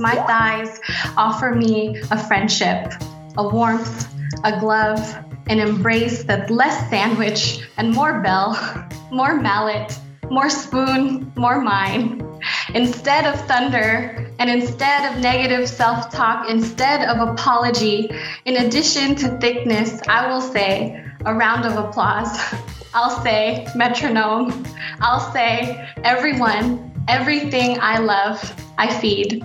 My thighs offer me a friendship, a warmth, a glove, an embrace that's less sandwich and more bell, more mallet, more spoon, more mine. Instead of thunder and instead of negative self talk, instead of apology, in addition to thickness, I will say a round of applause. I'll say metronome. I'll say everyone, everything I love, I feed.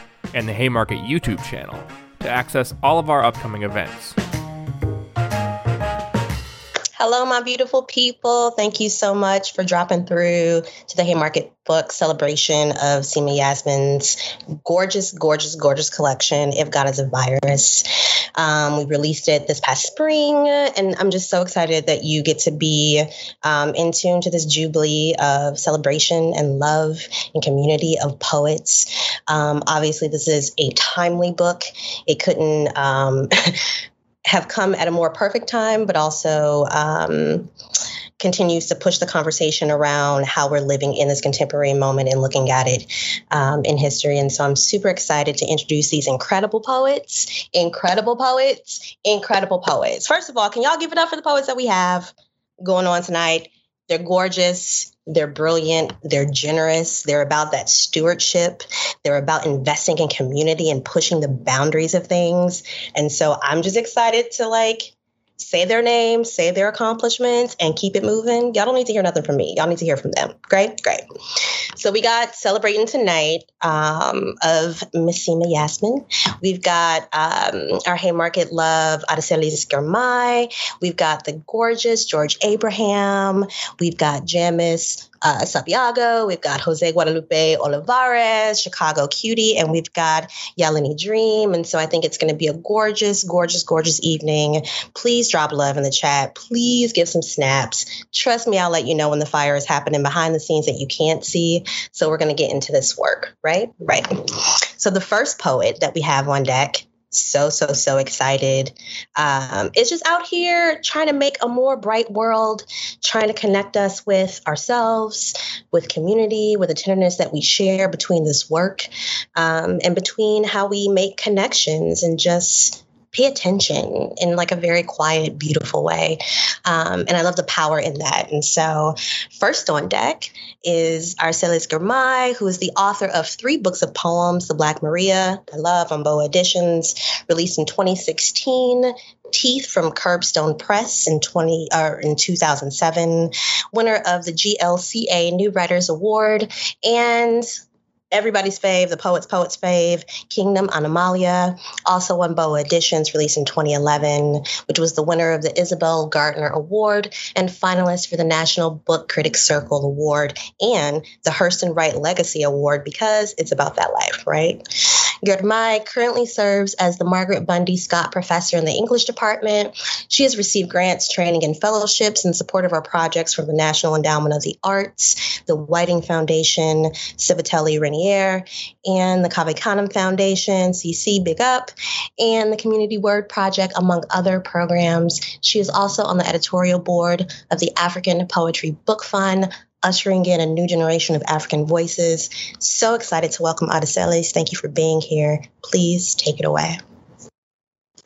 and the Haymarket YouTube channel to access all of our upcoming events. Hello, my beautiful people. Thank you so much for dropping through to the Haymarket Book celebration of Seema Yasmin's gorgeous, gorgeous, gorgeous collection, If God is a Virus. Um, we released it this past spring, and I'm just so excited that you get to be um, in tune to this jubilee of celebration and love and community of poets. Um, obviously, this is a timely book. It couldn't um, have come at a more perfect time, but also um, continues to push the conversation around how we're living in this contemporary moment and looking at it um, in history. And so I'm super excited to introduce these incredible poets, incredible poets, incredible poets. First of all, can y'all give it up for the poets that we have going on tonight? They're gorgeous. They're brilliant. They're generous. They're about that stewardship. They're about investing in community and pushing the boundaries of things. And so I'm just excited to like say their names, say their accomplishments, and keep it moving. Y'all don't need to hear nothing from me. Y'all need to hear from them. Great, great. So we got celebrating tonight um, of Miss Seema Yasmin. We've got um, our Haymarket love, Aracelis Girmay. We've got the gorgeous George Abraham. We've got Janice uh, Sapigao, we've got Jose Guadalupe Olivares, Chicago Cutie, and we've got Yalini Dream. And so I think it's going to be a gorgeous, gorgeous, gorgeous evening. Please drop love in the chat. Please give some snaps. Trust me, I'll let you know when the fire is happening behind the scenes that you can't see. So we're going to get into this work, right? Right. So the first poet that we have on deck so so so excited. Um, it's just out here trying to make a more bright world trying to connect us with ourselves with community with the tenderness that we share between this work um, and between how we make connections and just pay attention in like a very quiet, beautiful way. Um, and I love the power in that. And so, first on deck is Aracelis Girmay, who is the author of three books of poems, The Black Maria, I love on Boa Editions, released in 2016, Teeth from Curbstone Press in 20 or in 2007, winner of the GLCA New Writers Award, and everybody's fave, the poet's poet's fave, Kingdom Animalia, also won Boa Editions, released in 2011, which was the winner of the Isabel Gardner Award and finalist for the National Book Critics Circle Award and the Hurston Wright Legacy Award because it's about that life, right? Girmay currently serves as the Margaret Bundy Scott Professor in the English Department. She has received grants, training, and fellowships in support of her projects from the National Endowment of the Arts, the Whiting Foundation, Civitella Ranieri, and the Canem Foundation, CC Big Up, and the Community Word Project, among other programs. She is also on the editorial board of the African Poetry Book Fund, ushering in a new generation of African voices. So excited to welcome Aracelis. Thank you for being here. Please take it away.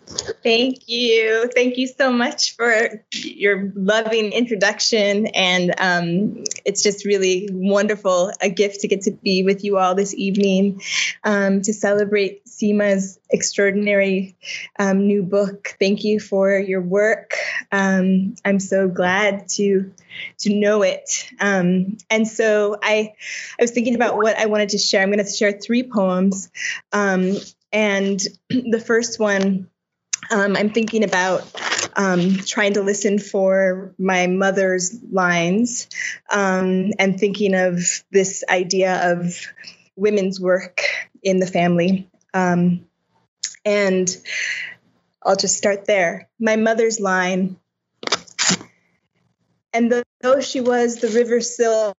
Thank you. Thank you so much for your loving introduction. And um, it's just really wonderful, a gift to get to be with you all this evening um, to celebrate Seema's extraordinary um, new book. Thank you for your work. Um, I'm so glad to to know it. Um, and so I I was thinking about what I wanted to share. I'm going to share three poems. Um, and the first one um, I'm thinking about um, trying to listen for my mother's lines um, and thinking of this idea of women's work in the family. Um, and I'll just start there. My mother's line. And though she was the river silt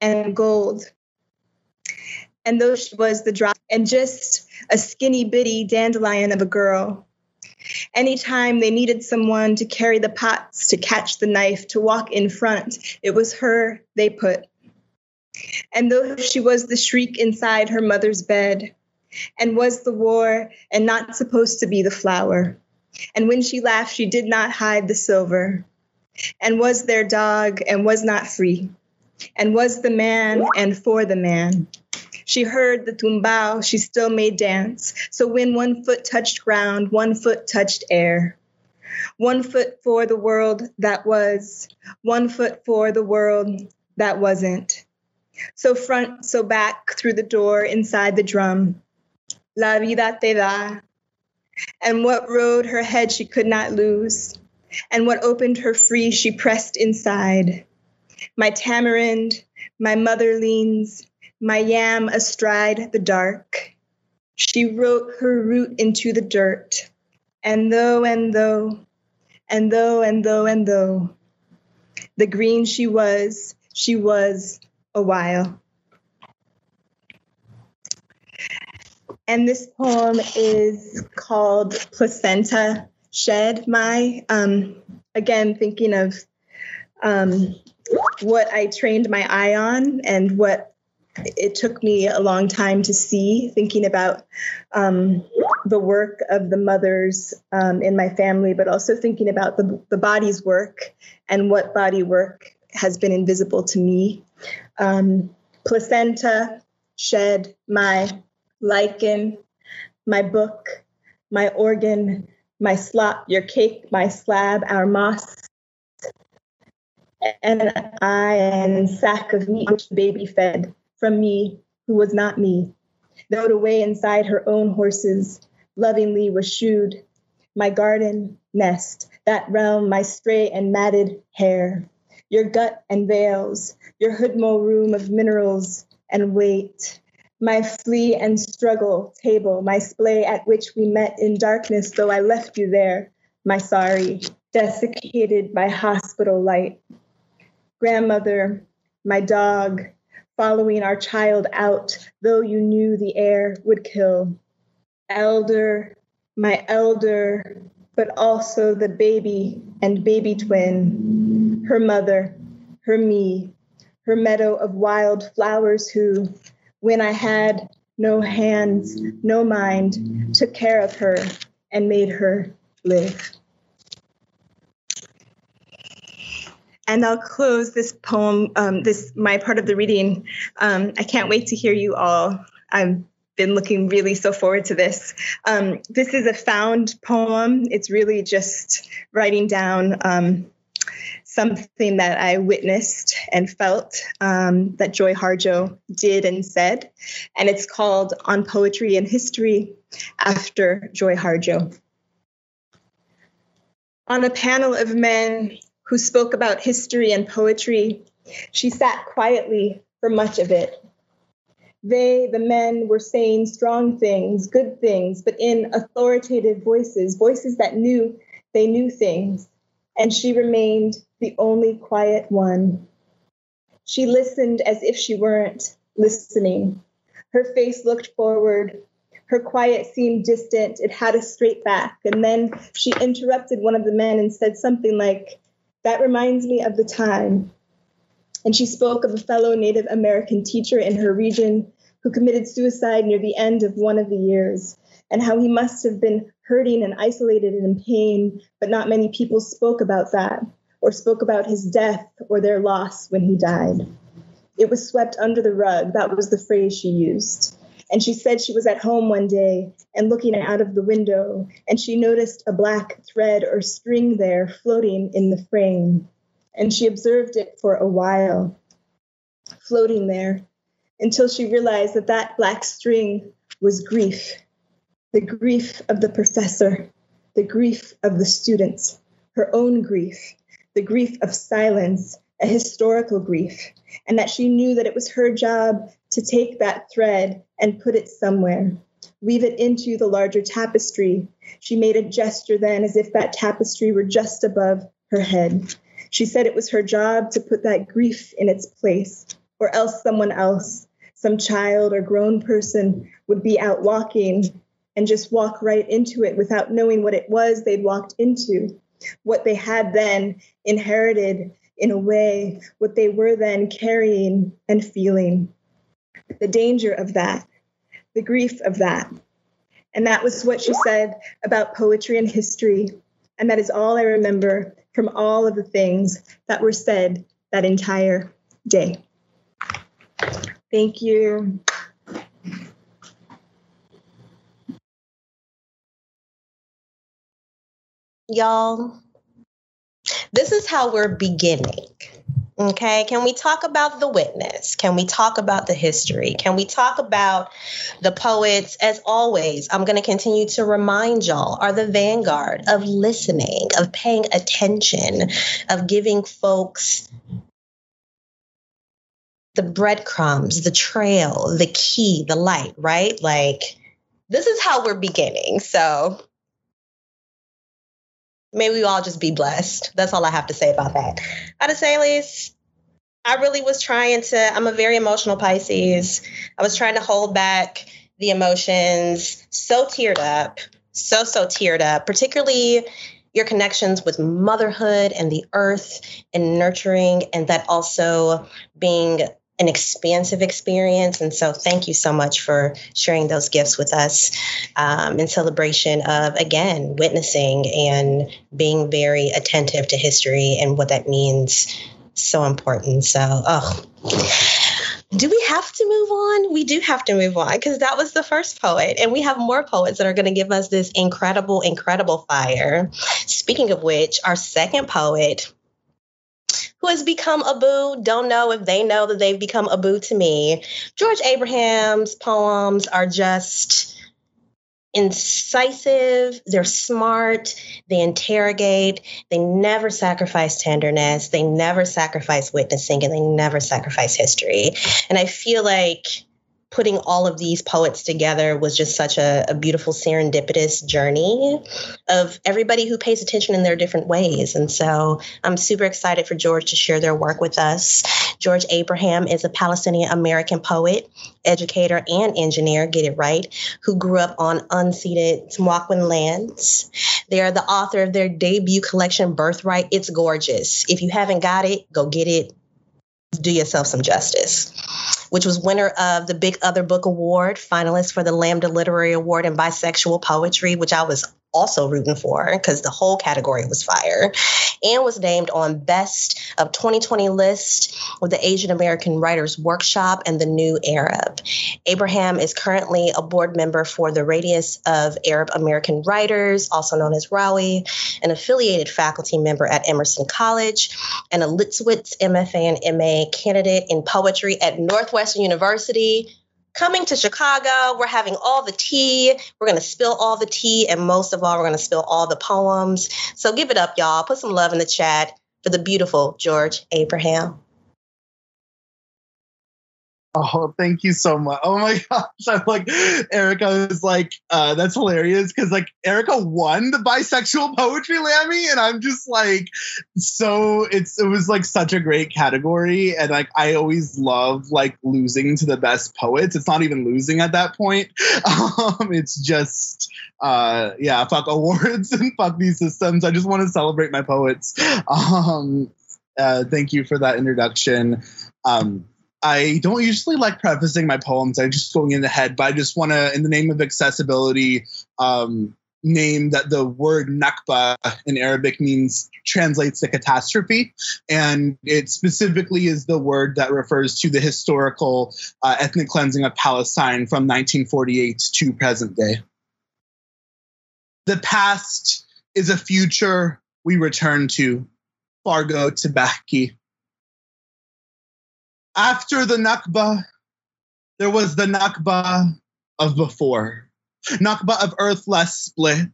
and gold, and though she was the drop and just a skinny bitty dandelion of a girl, Anytime they needed someone to carry the pots, to catch the knife, to walk in front, it was her they put. And though she was the shriek inside her mother's bed, and was the war, and not supposed to be the flower, and when she laughed, she did not hide the silver, and was their dog, and was not free, and was the man, and for the man. She heard the tumbao, she still made dance. So when one foot touched ground, one foot touched air. One foot for the world that was, one foot for the world that wasn't. So front, so back, through the door, inside the drum. La vida te da. And what rode her head she could not lose. And what opened her free she pressed inside. My tamarind, my mother leans, my yam astride the dark. She wrote her root into the dirt, and though and though, and though and though and though, the green she was, she was a while. And this poem is called Placenta Shed My. Um, again, thinking of um, what I trained my eye on and what it took me a long time to see, thinking about um, the work of the mothers um, in my family, but also thinking about the, the body's work and what body work has been invisible to me. Um, placenta, shed, my lichen, my book, my organ, my slop, your cake, my slab, our moss, and I and sack of meat which the baby fed from me who was not me. Though away inside her own horses, lovingly was shooed my garden nest, that realm, my stray and matted hair, your gut and veils, your hoodmo room of minerals and weight, my flea and struggle table, my splay at which we met in darkness, though I left you there, my sorry, desiccated by hospital light. Grandmother, my dog, following our child out, though you knew the air would kill. Elder, my elder, but also the baby and baby twin, her mother, her me, her meadow of wild flowers who, when I had no hands, no mind, took care of her and made her live. And I'll close this poem, um, this my part of the reading. Um, I can't wait to hear you all. I've been looking really so forward to this. Um, this is a found poem. It's really just writing down um, something that I witnessed and felt um, that Joy Harjo did and said. And it's called On Poetry and History after Joy Harjo. On a panel of men who spoke about history and poetry. She sat quietly for much of it. They, the men, were saying strong things, good things, but in authoritative voices, voices that knew they knew things. And she remained the only quiet one. She listened as if she weren't listening. Her face looked forward. Her quiet seemed distant. It had a straight back. And then she interrupted one of the men and said something like, that reminds me of the time. And she spoke of a fellow Native American teacher in her region who committed suicide near the end of one of the years, and how he must have been hurting and isolated and in pain, but not many people spoke about that, or spoke about his death or their loss when he died. It was swept under the rug. That was the phrase she used. And she said she was at home one day and looking out of the window, and she noticed a black thread or string there floating in the frame. And she observed it for a while, floating there, until she realized that that black string was grief, the grief of the professor, the grief of the students, her own grief, the grief of silence, a historical grief, and that she knew that it was her job to take that thread and put it somewhere, weave it into the larger tapestry. She made a gesture then as if that tapestry were just above her head. She said it was her job to put that grief in its place, or else someone else, some child or grown person, would be out walking and just walk right into it without knowing what it was they'd walked into, what they had then inherited in a way, what they were then carrying and feeling. The danger of that, the grief of that. And that was what she said about poetry and history. And that is all I remember from all of the things that were said that entire day. Thank you. Y'all, this is how we're beginning. Okay, can we talk about the witness? Can we talk about the history? Can we talk about the poets? As always, I'm going to continue to remind y'all are the vanguard of listening, of paying attention, of giving folks the breadcrumbs, the trail, the key, the light, right? Like, this is how we're beginning. So, may we all just be blessed. That's all I have to say about that. To say, Lise, I really was trying to, I'm a very emotional Pisces. I was trying to hold back the emotions, so teared up, so, so teared up, particularly your connections with motherhood and the earth and nurturing, and that also being an expansive experience. And so, thank you so much for sharing those gifts with us um, in celebration of, again, witnessing and being very attentive to history and what that means. So important. So, oh. Do we have to move on? We do have to move on because that was the first poet, and we have more poets that are going to give us this incredible, incredible fire. Speaking of which, our second poet who has become a boo. Don't know if they know that they've become a boo to me. George Abraham's poems are just incisive, they're smart, they interrogate, they never sacrifice tenderness, they never sacrifice witnessing, and they never sacrifice history. And I feel like putting all of these poets together was just such a, a, beautiful serendipitous journey of everybody who pays attention in their different ways. And so I'm super excited for George to share their work with us. George Abraham is a Palestinian American poet, educator, and engineer, get it right, who grew up on unceded Timucuan lands. They are the author of their debut collection, Birthright. It's gorgeous. If you haven't got it, go get it. Do yourself some justice which was winner of the Big Other Book Award, finalist for the Lambda Literary Award in Bisexual Poetry, which I was also rooting for because the whole category was fire, and was named on Best of 2020 list with the Asian American Writers Workshop and the New Arab. Abraham is currently a board member for the Radius of Arab American Writers, also known as RAWI, an affiliated faculty member at Emerson College, and a Litowitz MFA and MA candidate in poetry at Northwestern University coming to Chicago. We're having all the tea. We're going to spill all the tea. And most of all, we're going to spill all the poems. So give it up, y'all. Put some love in the chat for the beautiful George Abraham. Oh, thank you so much. Oh my gosh. I'm like, Erica is like, uh, that's hilarious because like Erica won the bisexual poetry Lammy, and I'm just like, so it's it was like such a great category. And like I always love like losing to the best poets. It's not even losing at that point. Um, it's just uh yeah, fuck awards and fuck these systems. I just want to celebrate my poets. Um uh thank you for that introduction. Um I don't usually like prefacing my poems. I'm just going in the head, but I just want to, in the name of accessibility, um, name that the word Nakba in Arabic means translates to catastrophe, and it specifically is the word that refers to the historical uh, ethnic cleansing of Palestine from 1948 to present day. The past is a future we return to. Fargo Tbakhi after the Nakba, there was the Nakba of before. Nakba of earth less split,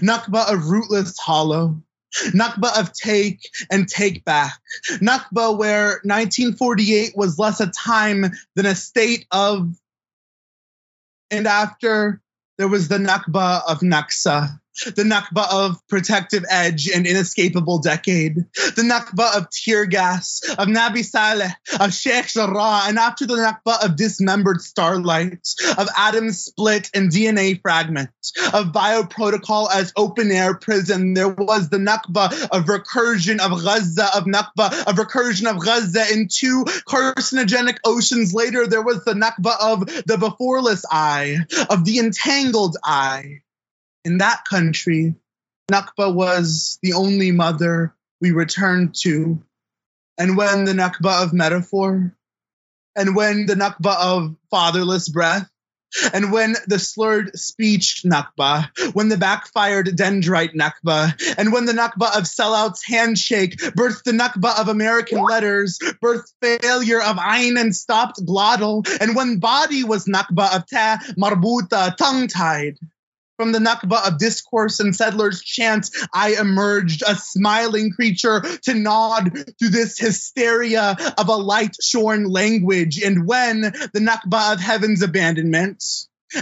Nakba of rootless hollow, Nakba of take and take back, Nakba where 1948 was less a time than a state of, and after there was the Nakba of Naksa, the Nakba of protective edge and inescapable decade, the Nakba of tear gas, of Nabi Saleh, of Sheikh Jarrah, and after the Nakba of dismembered starlight, of atoms split and DNA fragments, of bioprotocol as open air prison, there was the Nakba of recursion of Gaza, of Nakba of recursion of Gaza in two carcinogenic oceans later, there was the Nakba of the beforeless eye, of the entangled eye in that country, Nakba was the only mother we returned to. And when the Nakba of metaphor, and when the Nakba of fatherless breath, and when the slurred speech Nakba, when the backfired dendrite Nakba, and when the Nakba of sellouts handshake birthed the Nakba of American letters, birthed failure of Ein and stopped glottal, and when body was Nakba of ta marbuta, tongue tied. From the Nakba of discourse and settlers' chants, I emerged, a smiling creature, to nod through this hysteria of a light shorn language. And when the Nakba of heaven's abandonment,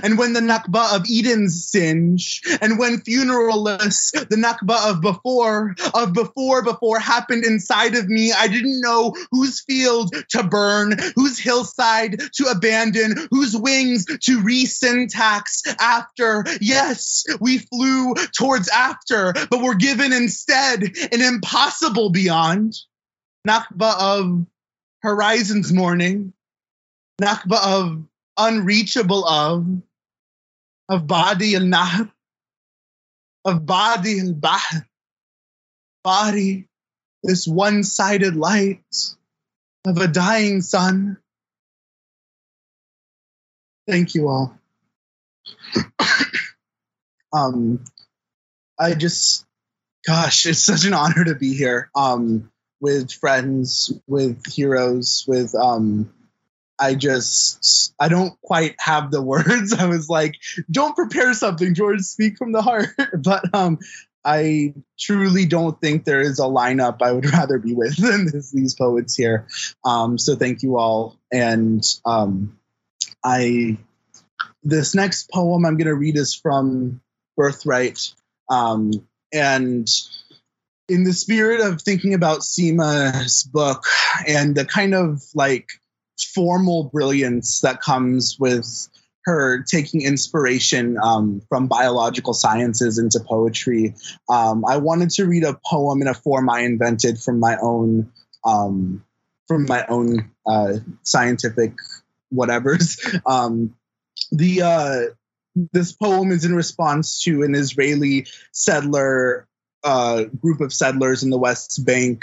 and when the Nakba of Eden's singe, and when funeralless, the Nakba of before, of before, before happened inside of me, I didn't know whose field to burn, whose hillside to abandon, whose wings to resyntax after. Yes, we flew towards after, but were given instead an impossible beyond. Nakba of horizons morning, Nakba of unreachable of, of body al nahr, of body al bahr, body, this one sided light of a dying sun. Thank you all. um, I just, gosh, it's such an honor to be here. Um, with friends, with heroes, with um, I just I don't quite have the words. I was like, don't prepare something, George, speak from the heart. But um I truly don't think there is a lineup I would rather be with than this, these poets here. Um, so thank you all. And um, I this next poem I'm gonna read is from Birthright. Um, and in the spirit of thinking about Seema's book and the kind of like formal brilliance that comes with her taking inspiration um, from biological sciences into poetry. Um, I wanted to read a poem in a form I invented from my own um, from my own uh, scientific whatevers. Um, the uh, this poem is in response to an Israeli settler uh, group of settlers in the West Bank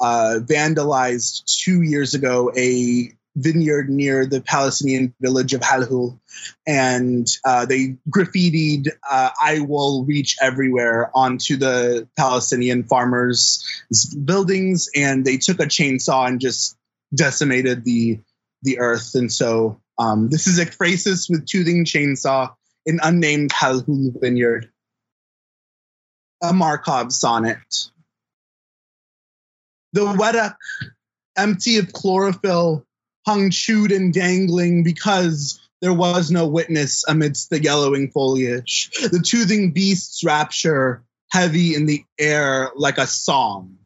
uh, vandalized two years ago a vineyard near the Palestinian village of Halhul, and uh, they graffitied uh, "I will reach everywhere" onto the Palestinian farmers' buildings, and they took a chainsaw and just decimated the the earth. And so um, this is Ekphrasis with toothing chainsaw in unnamed Halhul vineyard. A Markov sonnet. The Wedak, empty of chlorophyll, hung chewed and dangling because there was no witness amidst the yellowing foliage. The toothing beast's rapture heavy in the air like a song.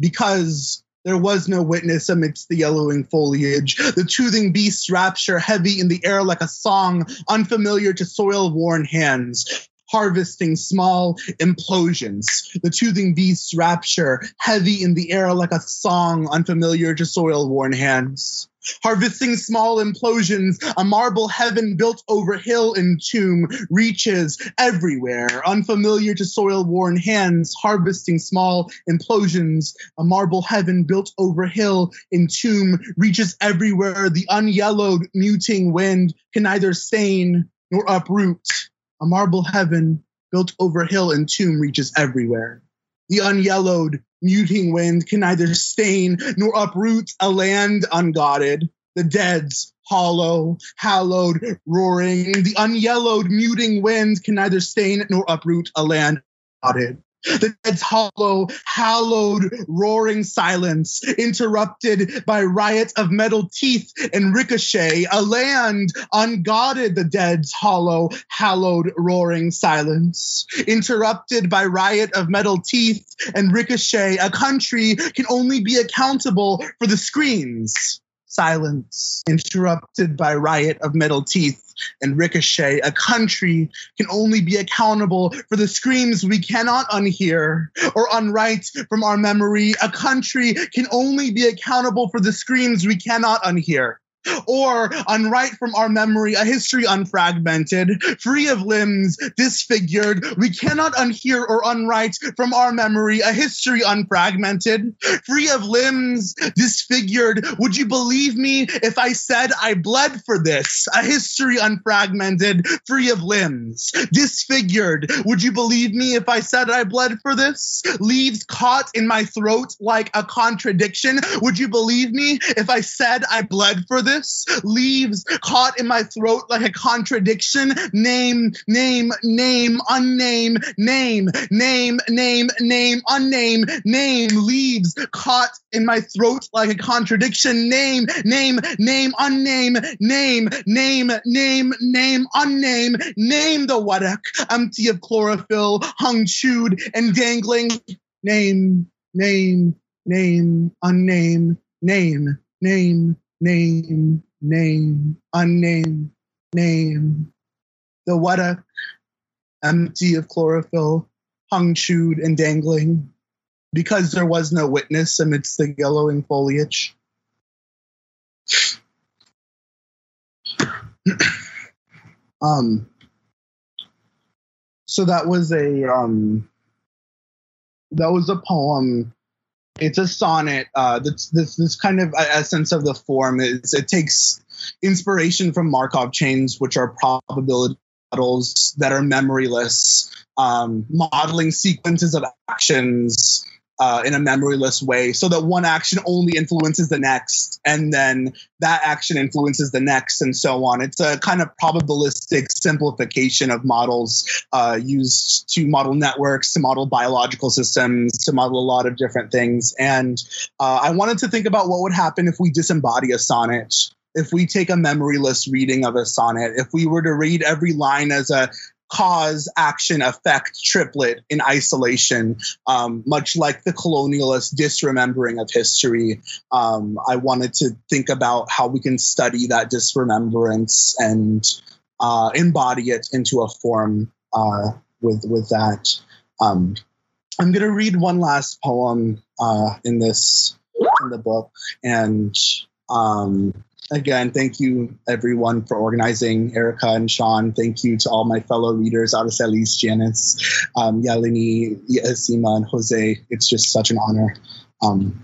Because there was no witness amidst the yellowing foliage. The toothing beast's rapture heavy in the air like a song, unfamiliar to soil worn hands harvesting small implosions. The toothing beast's rapture, heavy in the air like a song unfamiliar to soil worn hands. Harvesting small implosions, a marble heaven built over hill and tomb reaches everywhere, unfamiliar to soil worn hands, harvesting small implosions, a marble heaven built over hill and tomb reaches everywhere. The unyellowed, muting wind can neither stain nor uproot. A marble heaven built over hill and tomb reaches everywhere. The unyellowed, muting wind can neither stain nor uproot a land ungodded. the dead's hollow, hallowed, roaring. The unyellowed, muting wind can neither stain nor uproot a land rotted. The dead's hollow, hallowed, roaring silence, interrupted by riot of metal teeth and ricochet. A land unguarded, the dead's hollow, hallowed, roaring silence, interrupted by riot of metal teeth and ricochet. A country can only be accountable for the screams silence, interrupted by riot of metal teeth and ricochet. A country can only be accountable for the screams we cannot unhear or unwrite from our memory. A country can only be accountable for the screams we cannot unhear or unwrite from our memory a history unfragmented, free of limbs, disfigured. We cannot unhear or unwrite from our memory a history unfragmented, free of limbs, disfigured. Would you believe me if I said I bled for this? A history unfragmented, free of limbs, disfigured. Would you believe me if I said I bled for this? Leaves caught in my throat like a contradiction. Would you believe me if I said I bled for this? This leaves caught in my throat like a contradiction. Name, name, name, unname, name, name, name, name, unname, name, leaves caught in my throat like a contradiction. Name, name, name, unname, name, name, name, name, unname, name the Wadok, empty of chlorophyll, hung, chewed, and dangling. Name, name, name, unname, name, name, name, name, unnamed, name. The Wadok, empty of chlorophyll, hung chewed and dangling, because there was no witness amidst the yellowing foliage. um, so that was a um, that was a poem it's a sonnet. Uh, this this this kind of essence of the form is it takes inspiration from Markov chains, which are probability models that are memoryless, um, modeling sequences of actions uh, in a memoryless way so that one action only influences the next and then that action influences the next and so on. It's a kind of probabilistic simplification of models uh, used to model networks to model biological systems to model a lot of different things. And uh, i wanted to think about what would happen if we disembody a sonnet if we take a memoryless reading of a sonnet, if we were to read every line as a cause action effect triplet in isolation, um, much like the colonialist disremembering of history. Um, I wanted to think about how we can study that disremembrance and uh, embody it into a form uh, with with that. Um, I'm going to read one last poem uh, in this in the book, and um, again, thank you everyone for organizing, Erica and Sean. Thank you to all my fellow readers, Aracelis, Janice, um, Yalini, Yasima, and Jose. It's just such an honor. Um,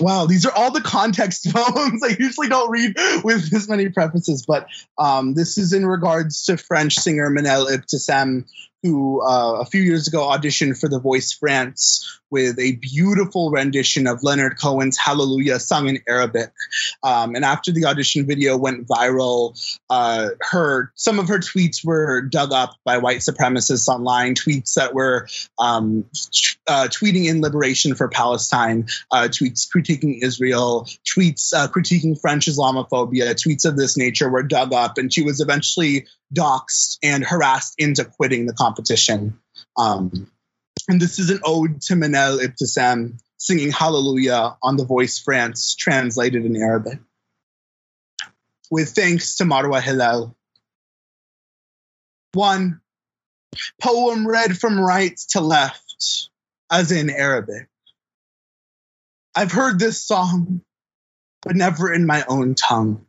wow, these are all the context poems. I usually don't read with this many prefaces, but um, this is in regards to French singer Mennel Ibtissem, who uh, a few years ago auditioned for The Voice France with a beautiful rendition of Leonard Cohen's Hallelujah sung in Arabic. Um, and after the audition video went viral, uh, her some of her tweets were dug up by white supremacists online, tweets that were um, uh, tweeting in liberation for Palestine, uh, tweets critiquing Israel, tweets uh, critiquing French Islamophobia, tweets of this nature were dug up, and she was eventually doxxed and harassed into quitting the competition. Um, and this is an ode to Mennel Ibtissem singing Hallelujah on The Voice France, translated in Arabic. With thanks to Marwa Helal. One, poem read from right to left, as in Arabic. I've heard this song, but never in my own tongue.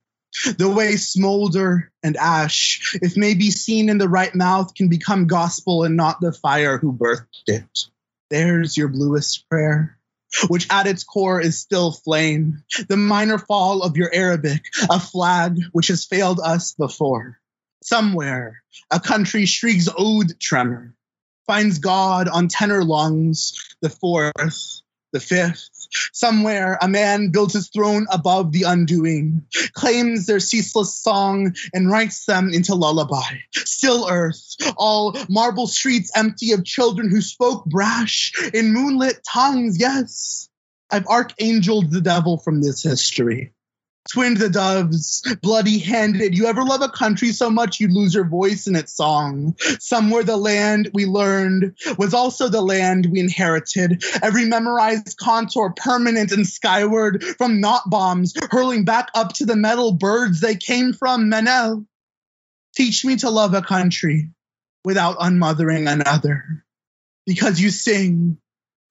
The way smolder and ash, if may be seen in the right mouth, can become gospel and not the fire who birthed it. There's your bluest prayer, which at its core is still flame, the minor fall of your Arabic, a flag which has failed us before. Somewhere, a country shrieks ode tremor, finds God on tenor lungs, the fourth, the fifth, Somewhere, a man builds his throne above the undoing, claims their ceaseless song, and writes them into lullaby. Still earth, all marble streets empty of children who spoke brash in moonlit tongues. Yes, I've archangeled the devil from this history twinned the doves, bloody handed. You ever love a country so much you'd lose your voice in its song? Somewhere the land we learned was also the land we inherited. Every memorized contour permanent and skyward from knot bombs hurling back up to the metal birds they came from. Mennel, teach me to love a country without unmothering another. Because you sing,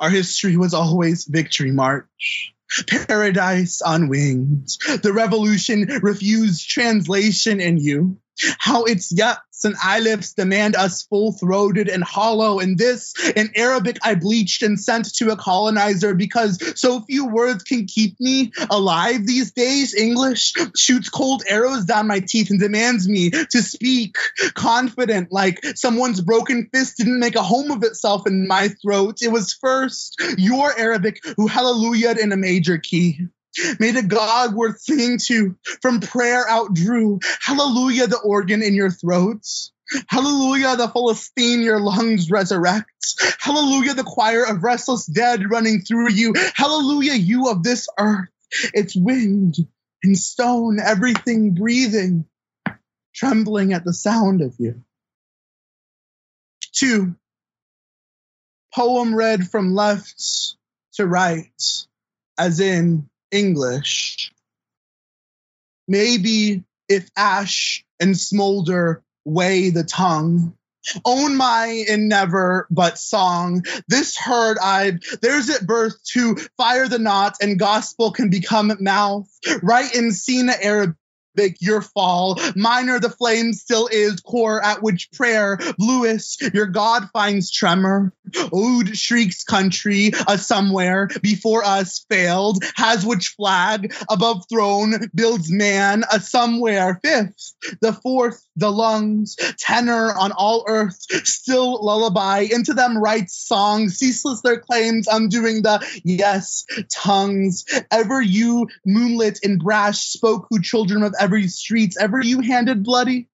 our history was always victory march paradise on wings. The revolution refused translation in you. How its yucks and eyelids demand us full throated and hollow. And this, in Arabic, I bleached and sent to a colonizer because so few words can keep me alive these days. English shoots cold arrows down my teeth and demands me to speak confident, like someone's broken fist didn't make a home of itself in my throat. It was first your Arabic who hallelujah in a major key. May the God worth singing to from prayer outdrew. Hallelujah, the organ in your throats. Hallelujah, the Palestine your lungs resurrects. Hallelujah, the choir of restless dead running through you. Hallelujah, you of this earth, its wind and stone, everything breathing, trembling at the sound of you. Two, poem read from left to right, as in English. Maybe if ash and smolder weigh the tongue, own my and never but song. This herd I there's at birth to fire the knot and gospel can become mouth. Right in Sina Arab big your fall. Minor the flame still is, core at which prayer, bluest, your God finds tremor. Ood shrieks country, a somewhere before us failed, has which flag above throne builds man, a somewhere fifth, the fourth, the lungs, tenor on all earth, still lullaby, into them writes songs, ceaseless their claims, undoing the yes tongues. Ever you, moonlit and brash, spoke who children of every streets ever you handed bloody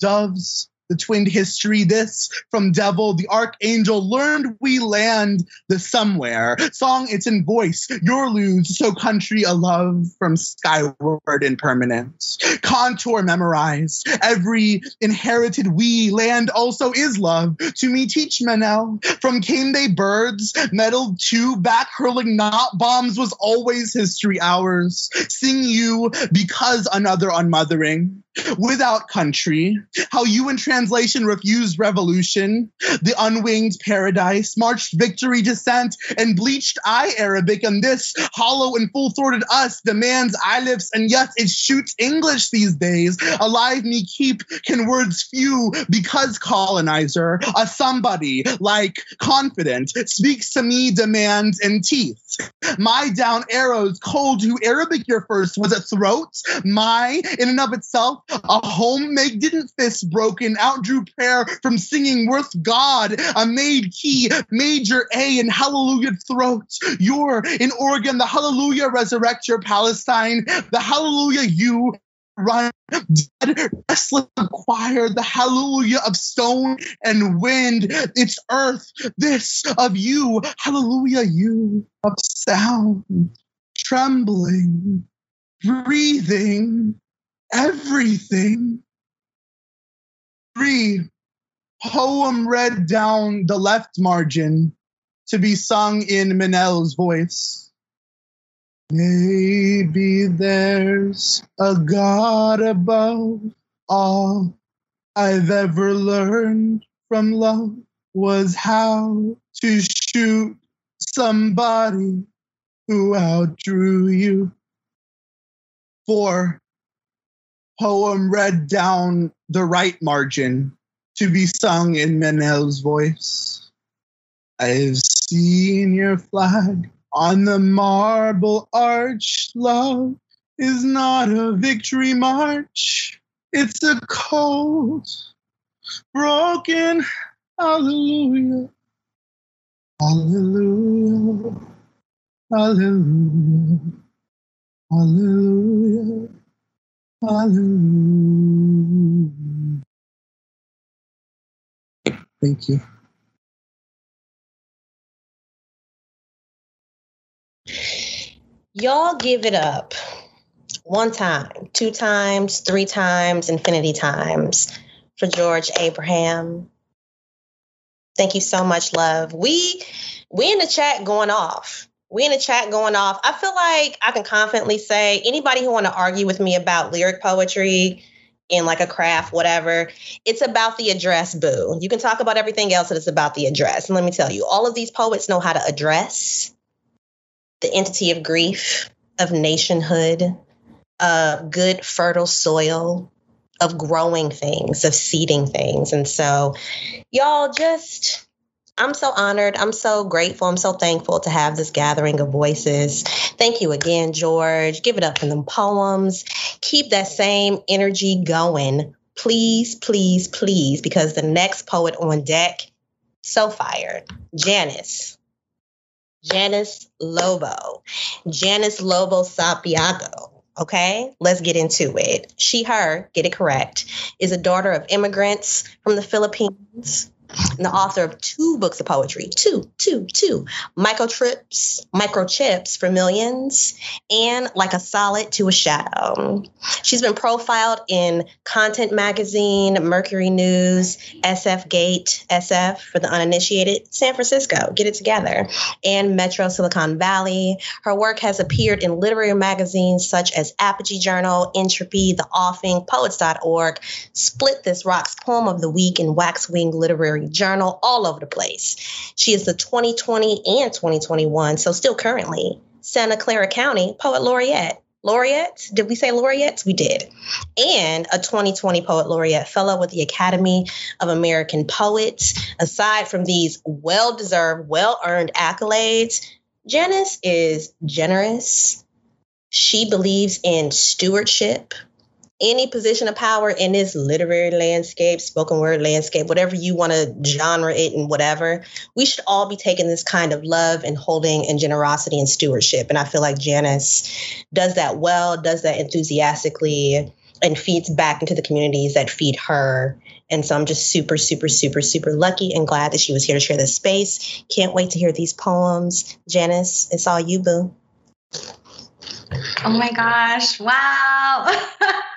doves the twinned history. This from Devil, the Archangel, learned we land the somewhere. Song, it's in voice, your lose, so country a love from skyward impermanence. Contour memorized, every inherited we land also is love. To me, teach Mennel. From came they birds, metal to back hurling not bombs was always history ours. Sing you because another unmothering without country, how you in translation refused revolution, the unwinged paradise, marched victory descent, and bleached eye Arabic, and this hollow and full throated us demands eyelips, and yes, it shoots English these days. Alive me keep can words few because colonizer, a somebody like confident, speaks to me demands and teeth. My down arrows, cold who Arabic your first was a throat? My in and of itself a home make didn't fist broken, out. outdrew prayer from singing worth God, a made key, major A in hallelujah throat. You're in Oregon, the hallelujah resurrect your Palestine, the hallelujah you run dead restless choir the hallelujah of stone and wind it's earth this of you hallelujah you of sound trembling breathing everything. Three, poem read down the left margin to be sung in Mennel's voice. Maybe there's a God above. All I've ever learned from love was how to shoot somebody who outdrew you. Four, poem read down the right margin to be sung in Mennel's voice. I've seen your flag on the marble arch. Love is not a victory march, it's a cold, broken hallelujah. Hallelujah. Hallelujah. Hallelujah. Thank you. Y'all give it up one time, two times, three times, infinity times for George Abraham. Thank you so much, love. We we in the chat going off. We in the chat going off. I feel like I can confidently say anybody who want to argue with me about lyric poetry in like a craft, whatever, it's about the address, boo. You can talk about everything else, but it's about the address. And let me tell you, all of these poets know how to address the entity of grief, of nationhood, of good, fertile soil, of growing things, of seeding things. And so, y'all just I'm so honored. I'm so grateful. I'm so thankful to have this gathering of voices. Thank you again, George. Give it up for them poems. Keep that same energy going. Please, please, please, because the next poet on deck, so fired. Janice. Janice Lobo. Janice Lobo Sapigao. Okay, let's get into it. She, her, get it correct, is a daughter of immigrants from the Philippines and the author of two books of poetry, two, two, two, microtrips, microchips for millions, and like a solid to a shadow. She's been profiled in Content Magazine, Mercury News, SF Gate, SF for the uninitiated, San Francisco, get it together, and Metro Silicon Valley. Her work has appeared in literary magazines such as Apogee Journal, Entropy, The Offing, Poets.org, Split This Rock's Poem of the Week, and Waxwing Literary Journal, all over the place. She is the 2020 and 2021, so still currently, Santa Clara County Poet Laureate. Laureate? Did we say laureates? We did. And a 2020 Poet Laureate Fellow with the Academy of American Poets. Aside from these well deserved, well earned accolades, Janice is generous. She believes in stewardship any position of power in this literary landscape, spoken word landscape, whatever you want to genre it and whatever, we should all be taking this kind of love and holding and generosity and stewardship. And I feel like Janice does that well, does that enthusiastically, and feeds back into the communities that feed her. And so I'm just super, super, super, super lucky and glad that she was here to share this space. Can't wait to hear these poems. Janice, it's all you, boo. Oh my gosh. Wow.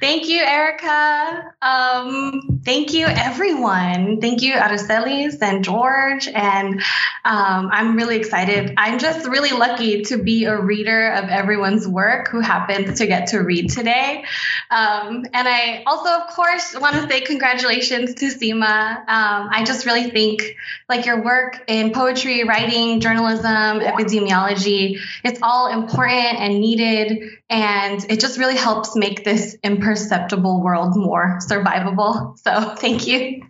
Thank you, Erica. Um, thank you, everyone. Thank you, Aracelis and George. And um, I'm really excited. I'm just really lucky to be a reader of everyone's work who happens to get to read today. Um, and I also, of course, want to say congratulations to Seema. Um, I just really think like your work in poetry, writing, journalism, epidemiology, it's all important and needed. And it just really helps make this imperceptible world more survivable. So thank you.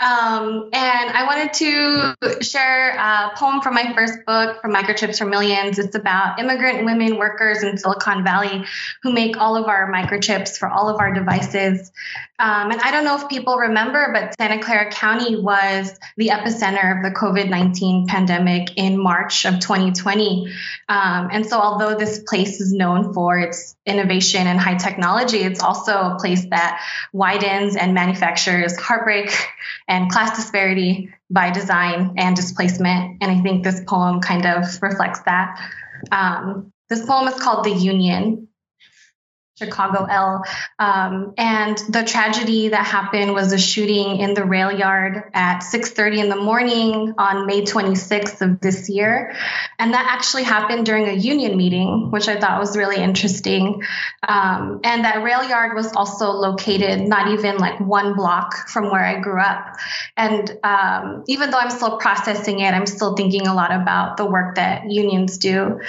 Um, and I wanted to share a poem from my first book, From Microchips for Millions. It's about immigrant women workers in Silicon Valley who make all of our microchips for all of our devices. Um, and I don't know if people remember, but Santa Clara County was the epicenter of the COVID 19 pandemic in March of 2020. Um, and so, although this place is known for its innovation and high technology, it's also a place that widens and manufactures heartbreak and class disparity by design and displacement. And I think this poem kind of reflects that. Um, this poem is called The Union. Chicago L. Um, and the tragedy that happened was a shooting in the rail yard at 6:30 in the morning on May 26th of this year, and that actually happened during a union meeting, which I thought was really interesting. Um, and that rail yard was also located not even like one block from where I grew up. And um, even though I'm still processing it, I'm still thinking a lot about the work that unions do.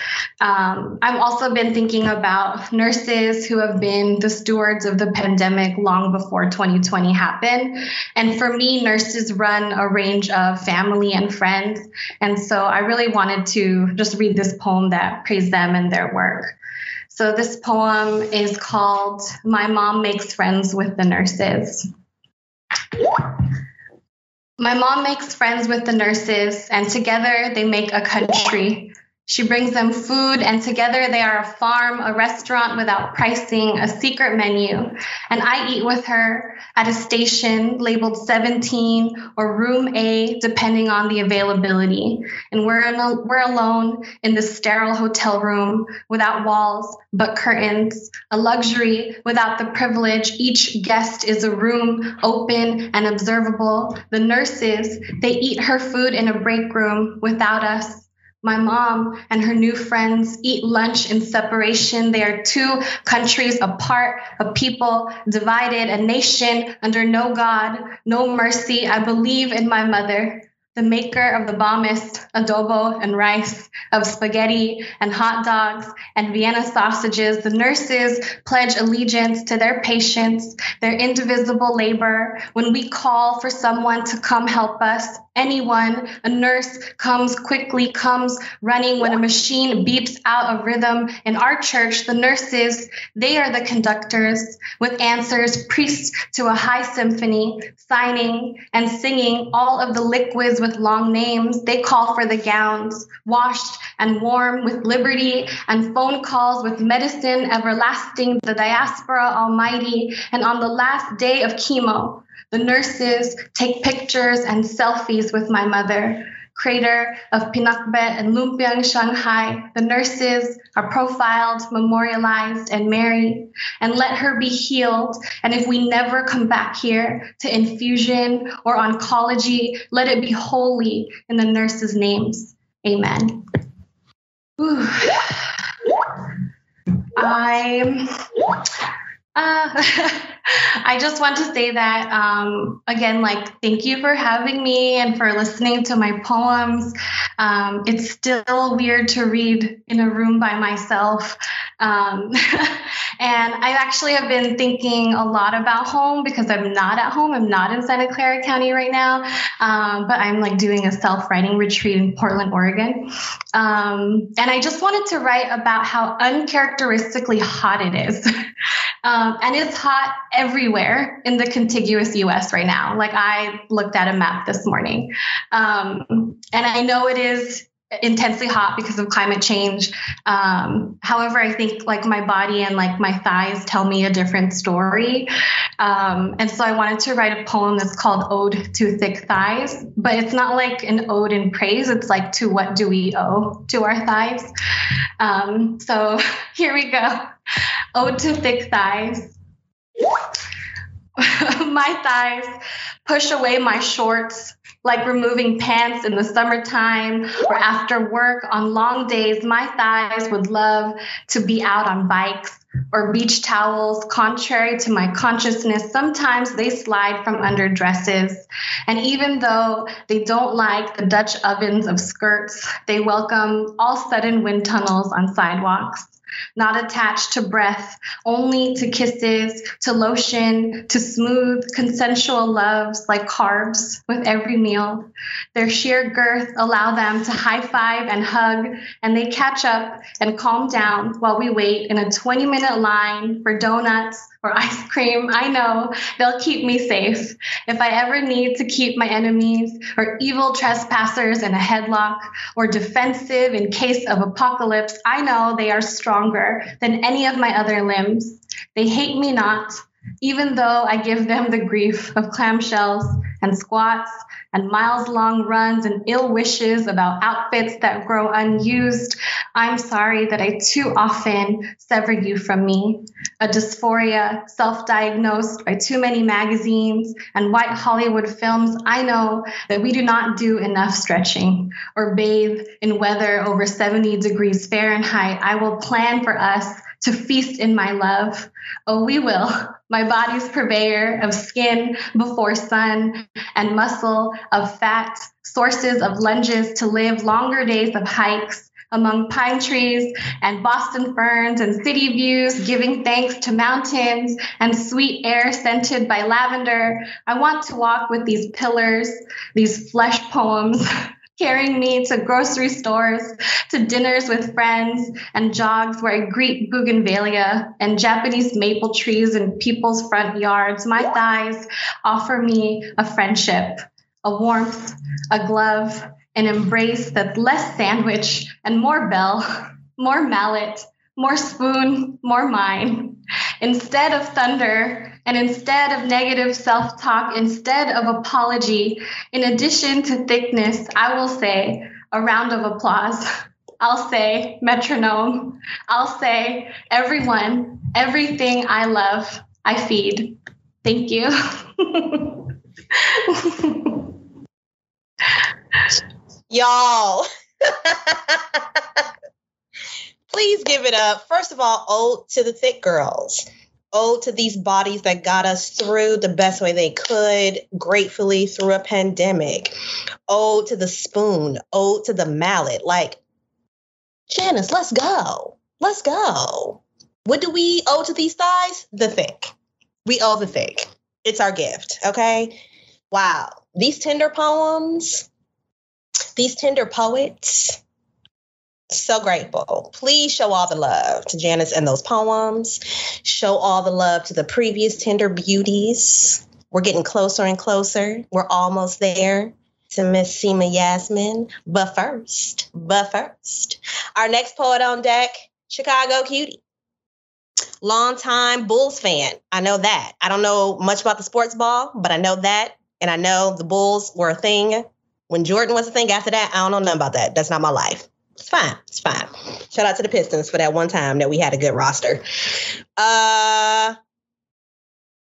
Um, I've also been thinking about nurses who have been the stewards of the pandemic long before 2020 happened. And for me, nurses run a range of family and friends. And so I really wanted to just read this poem that praised them and their work. So this poem is called My Mom Makes Friends with the Nurses. My mom makes friends with the nurses, and together they make a country She brings them food, and together they are a farm, a restaurant without pricing, a secret menu. And I eat with her at a station labeled 17 or room A, depending on the availability. And we're, a, we're alone in this sterile hotel room without walls but curtains, a luxury without the privilege. Each guest is a room open and observable. The nurses, they eat her food in a break room without us. My mom and her new friends eat lunch in separation. They are two countries apart, a people divided, a nation under no God, no mercy. I believe in my mother the maker of the bombest adobo and rice, of spaghetti and hot dogs and Vienna sausages, the nurses pledge allegiance to their patients, their indivisible labor. When we call for someone to come help us, anyone, a nurse comes quickly, comes running when a machine beeps out a rhythm. In our church, the nurses, they are the conductors with answers, priests to a high symphony, signing and singing all of the liquids with long names. They call for the gowns, washed and warm with liberty, and phone calls with medicine everlasting, the diaspora almighty. And on the last day of chemo, the nurses take pictures and selfies with my mother. Crater of Pinakbet and Lumpiang, Shanghai. The nurses are profiled, memorialized, and married. And let her be healed. And if we never come back here to infusion or oncology, let it be holy in the nurses' names. Amen. I uh, I just want to say that um, again, like, thank you for having me and for listening to my poems. Um, it's still weird to read in a room by myself. Um, and I actually have been thinking a lot about home because I'm not at home. I'm not in Santa Clara County right now, um, but I'm like doing a self writing retreat in Portland, Oregon. Um, and I just wanted to write about how uncharacteristically hot it is. Um, and it's hot everywhere in the contiguous US right now. Like I looked at a map this morning. Um, and I know it is intensely hot because of climate change. Um, however, I think like my body and like my thighs tell me a different story. Um, and so I wanted to write a poem that's called Ode to Thick Thighs, but it's not like an ode in praise. It's like to what do we owe to our thighs? Um, so here we go. Ode to Thick Thighs. my thighs push away my shorts like removing pants in the summertime or after work on long days. My thighs would love to be out on bikes or beach towels, contrary to my consciousness. Sometimes they slide from under dresses. And even though they don't like the Dutch ovens of skirts, they welcome all sudden wind tunnels on sidewalks not attached to breath, only to kisses, to lotion, to smooth, consensual loves like carbs with every meal. Their sheer girth allow them to high five and hug, and they catch up and calm down while we wait in a 20 minute line for donuts or ice cream. I know they'll keep me safe. If I ever need to keep my enemies or evil trespassers in a headlock or defensive in case of apocalypse, I know they are stronger than any of my other limbs. They hate me not, even though I give them the grief of clamshells and squats and miles long runs and ill wishes about outfits that grow unused. I'm sorry that I too often sever you from me. A dysphoria self diagnosed by too many magazines and white Hollywood films. I know that we do not do enough stretching or bathe in weather over 70 degrees Fahrenheit. I will plan for us to feast in my love. Oh, we will. My body's purveyor of skin before sun and muscle of fat, sources of lunges to live longer days of hikes among pine trees and Boston ferns and city views, giving thanks to mountains and sweet air scented by lavender. I want to walk with these pillars, these flesh poems. carrying me to grocery stores, to dinners with friends, and jogs where I greet bougainvillea and Japanese maple trees in people's front yards. My thighs offer me a friendship, a warmth, a glove, an embrace that's less sandwich and more bell, more mallet, more spoon, more mine. Instead of thunder and instead of negative self talk, instead of apology, in addition to thickness, I will say a round of applause. I'll say metronome. I'll say everyone, everything I love, I feed. Thank you. Y'all. Please give it up. First of all, ode to the thick girls. Ode to these bodies that got us through the best way they could, gratefully through a pandemic. Ode to the spoon. Ode to the mallet. Like, Janice, let's go. Let's go. What do we owe to these thighs? The thick. We owe the thick. It's our gift. Okay. Wow. These tender poems, these tender poets, so grateful. Please show all the love to Janice and those poems. Show all the love to the previous tender beauties. We're getting closer and closer. We're almost there to Miss Seema Yasmin. But first, but first, our next poet on deck, Chicago Cutie. Longtime Bulls fan. I know that. I don't know much about the sports ball, but I know that. And I know the Bulls were a thing when Jordan was a thing. After that, I don't know nothing about that. That's not my life. It's fine. It's fine. Shout out to the Pistons for that one time that we had a good roster. Uh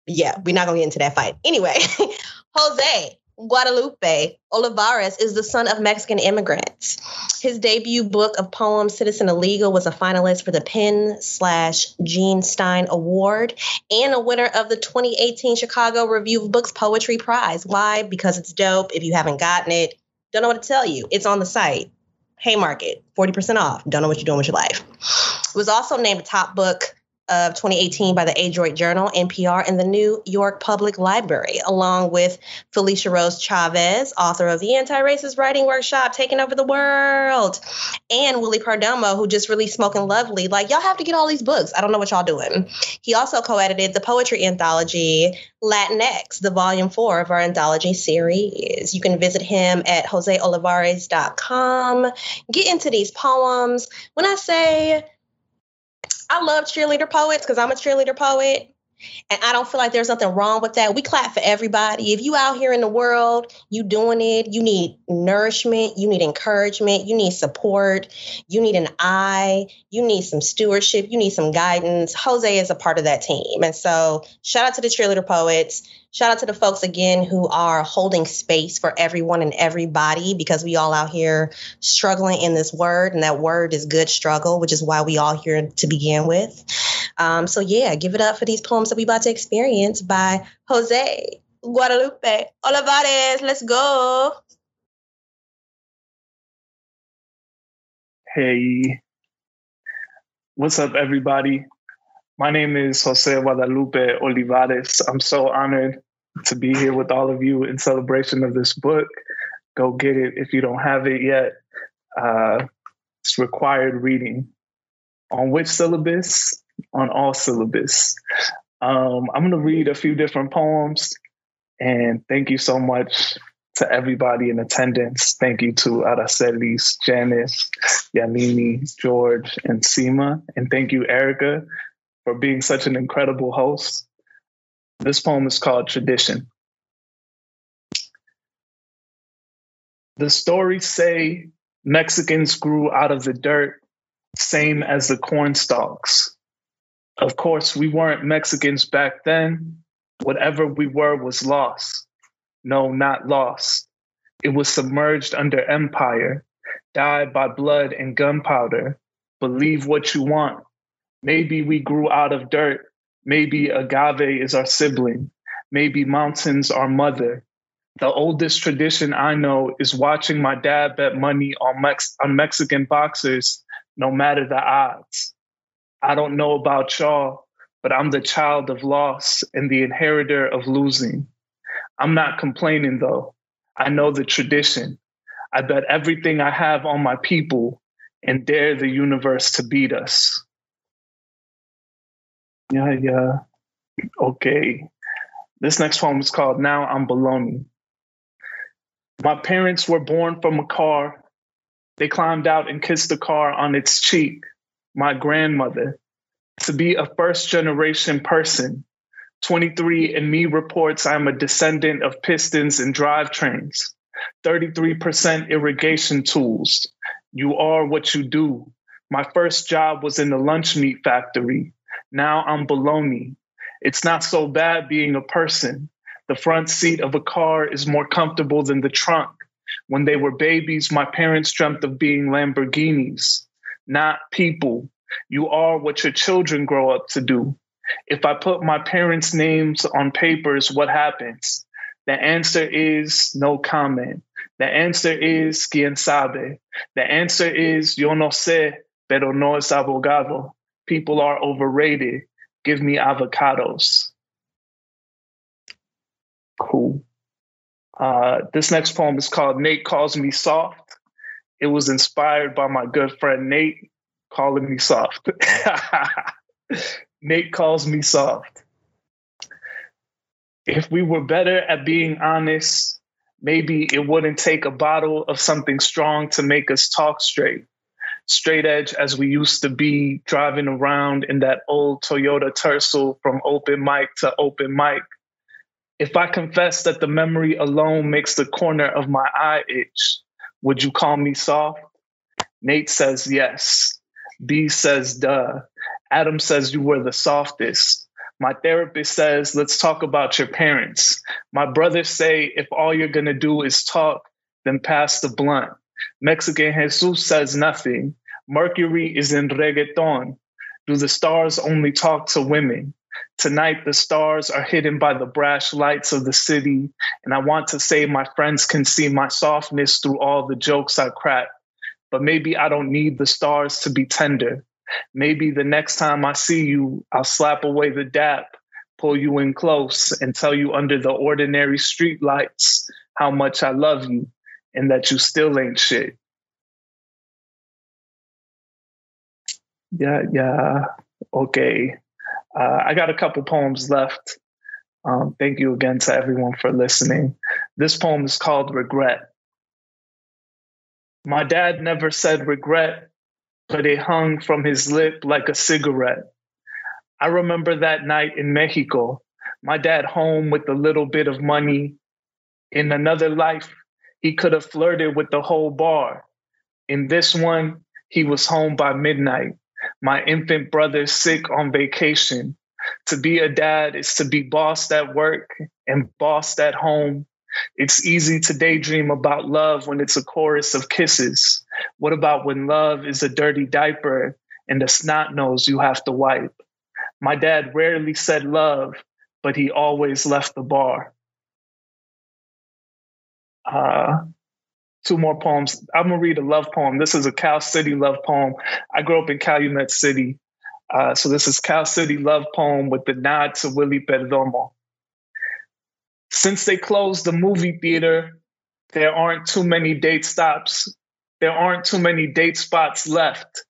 yeah, we're not gonna get into that fight. Anyway, Jose Guadalupe Olivarez is the son of Mexican immigrants. His debut book of poems, Citizen Illegal, was a finalist for the PEN slash Jean Stein Award and a winner of the 2018 Chicago Review of Books Poetry Prize. Why? Because it's dope. If you haven't gotten it, don't know what to tell you. It's on the site. Haymarket, 40% off. Don't know what you're doing with your life. It was also named a top book of 2018 by the Adroit Journal, NPR, and the New York Public Library, along with Felicia Rose Chavez, author of the Anti-Racist Writing Workshop, Taking Over the World, and Willie Perdomo, who just released Smoking Lovely. Like, y'all have to get all these books. I don't know what y'all doing. He also co-edited the poetry anthology LatiNext, the volume four of our anthology series. You can visit him at joseolivarez.com. Get into these poems. When I say I love cheerleader poets because I'm a cheerleader poet. And I don't feel like there's nothing wrong with that. We clap for everybody. If you out here in the world, you doing it, you need nourishment, you need encouragement, you need support, you need an eye, you need some stewardship, you need some guidance. Jose is a part of that team. And so shout out to the cheerleader poets. Shout out to the folks again who are holding space for everyone and everybody because we all out here struggling in this word, and that word is good struggle, which is why we all here to begin with. Um, so yeah, give it up for these poems that we about to experience by Jose Guadalupe Olivarez. Let's go. Hey, what's up, everybody? My name is Jose Guadalupe Olivarez. I'm so honored to be here with all of you in celebration of this book. Go get it if you don't have it yet. Uh, it's required reading. On which syllabus? On all syllabus. Um, I'm going to read a few different poems. And thank you so much to everybody in attendance. Thank you to Aracelis, Janice, Yalini, George, and Seema. And thank you, Erica, for being such an incredible host. This poem is called Tradition. The stories say Mexicans grew out of the dirt, same as the corn stalks. Of course, we weren't Mexicans back then. Whatever we were was lost. No, not lost. It was submerged under empire, died by blood and gunpowder. Believe what you want. Maybe we grew out of dirt, Maybe agave is our sibling. Maybe mountains our mother. The oldest tradition I know is watching my dad bet money on, Mex- on Mexican boxers, no matter the odds. I don't know about y'all, but I'm the child of loss and the inheritor of losing. I'm not complaining though. I know the tradition. I bet everything I have on my people and dare the universe to beat us. Yeah, yeah. Okay. This next poem is called Now I'm Baloney. My parents were born from a car. They climbed out and kissed the car on its cheek. My grandmother. To be a first generation person. 23andMe reports I'm a descendant of pistons and drivetrains. 33% irrigation tools. You are what you do. My first job was in the lunch meat factory. Now I'm baloney. It's not so bad being a person. The front seat of a car is more comfortable than the trunk. When they were babies, my parents dreamt of being Lamborghinis, not people. You are what your children grow up to do. If I put my parents' names on papers, what happens? The answer is no comment. The answer is quien sabe. The answer is yo no sé, pero no es abogado. People are overrated. Give me avocados. Cool. Uh, this next poem is called Nate Calls Me Soft. It was inspired by my good friend Nate calling me soft. Nate calls me soft. If we were better at being honest, maybe it wouldn't take a bottle of something strong to make us talk straight. Straight edge as we used to be driving around in that old Toyota Tercel from open mic to open mic. If I confess that the memory alone makes the corner of my eye itch, would you call me soft? Nate says yes. B says duh. Adam says you were the softest. My therapist says, let's talk about your parents. My brothers say, if all you're going to do is talk, then pass the blunt. Mexican Jesus says nothing. Mercury is in reggaeton. Do the stars only talk to women? Tonight, the stars are hidden by the brash lights of the city, and I want to say my friends can see my softness through all the jokes I crack. But maybe I don't need the stars to be tender. Maybe the next time I see you, I'll slap away the dap, pull you in close, and tell you under the ordinary street lights how much I love you and that you still ain't shit. Yeah, yeah. Okay. Uh, I got a couple poems left. Um, thank you again to everyone for listening. This poem is called Regret. My dad never said regret but it hung from his lip like a cigarette. I remember that night in Mexico, my dad home with a little bit of money. In another life, he could have flirted with the whole bar. In this one, he was home by midnight. My infant brother sick on vacation. To be a dad is to be bossed at work and bossed at home it's easy to daydream about love when it's a chorus of kisses. What about when love is a dirty diaper and a snot nose you have to wipe? My dad rarely said love, but he always left the bar. Uh, two more poems. I'm gonna read a love poem. This is a Cal City love poem. I grew up in Calumet City. Uh, so this is Cal City love poem with the nod to Willie Perdomo. Since they closed the movie theater, there aren't too many date stops. There aren't too many date spots left,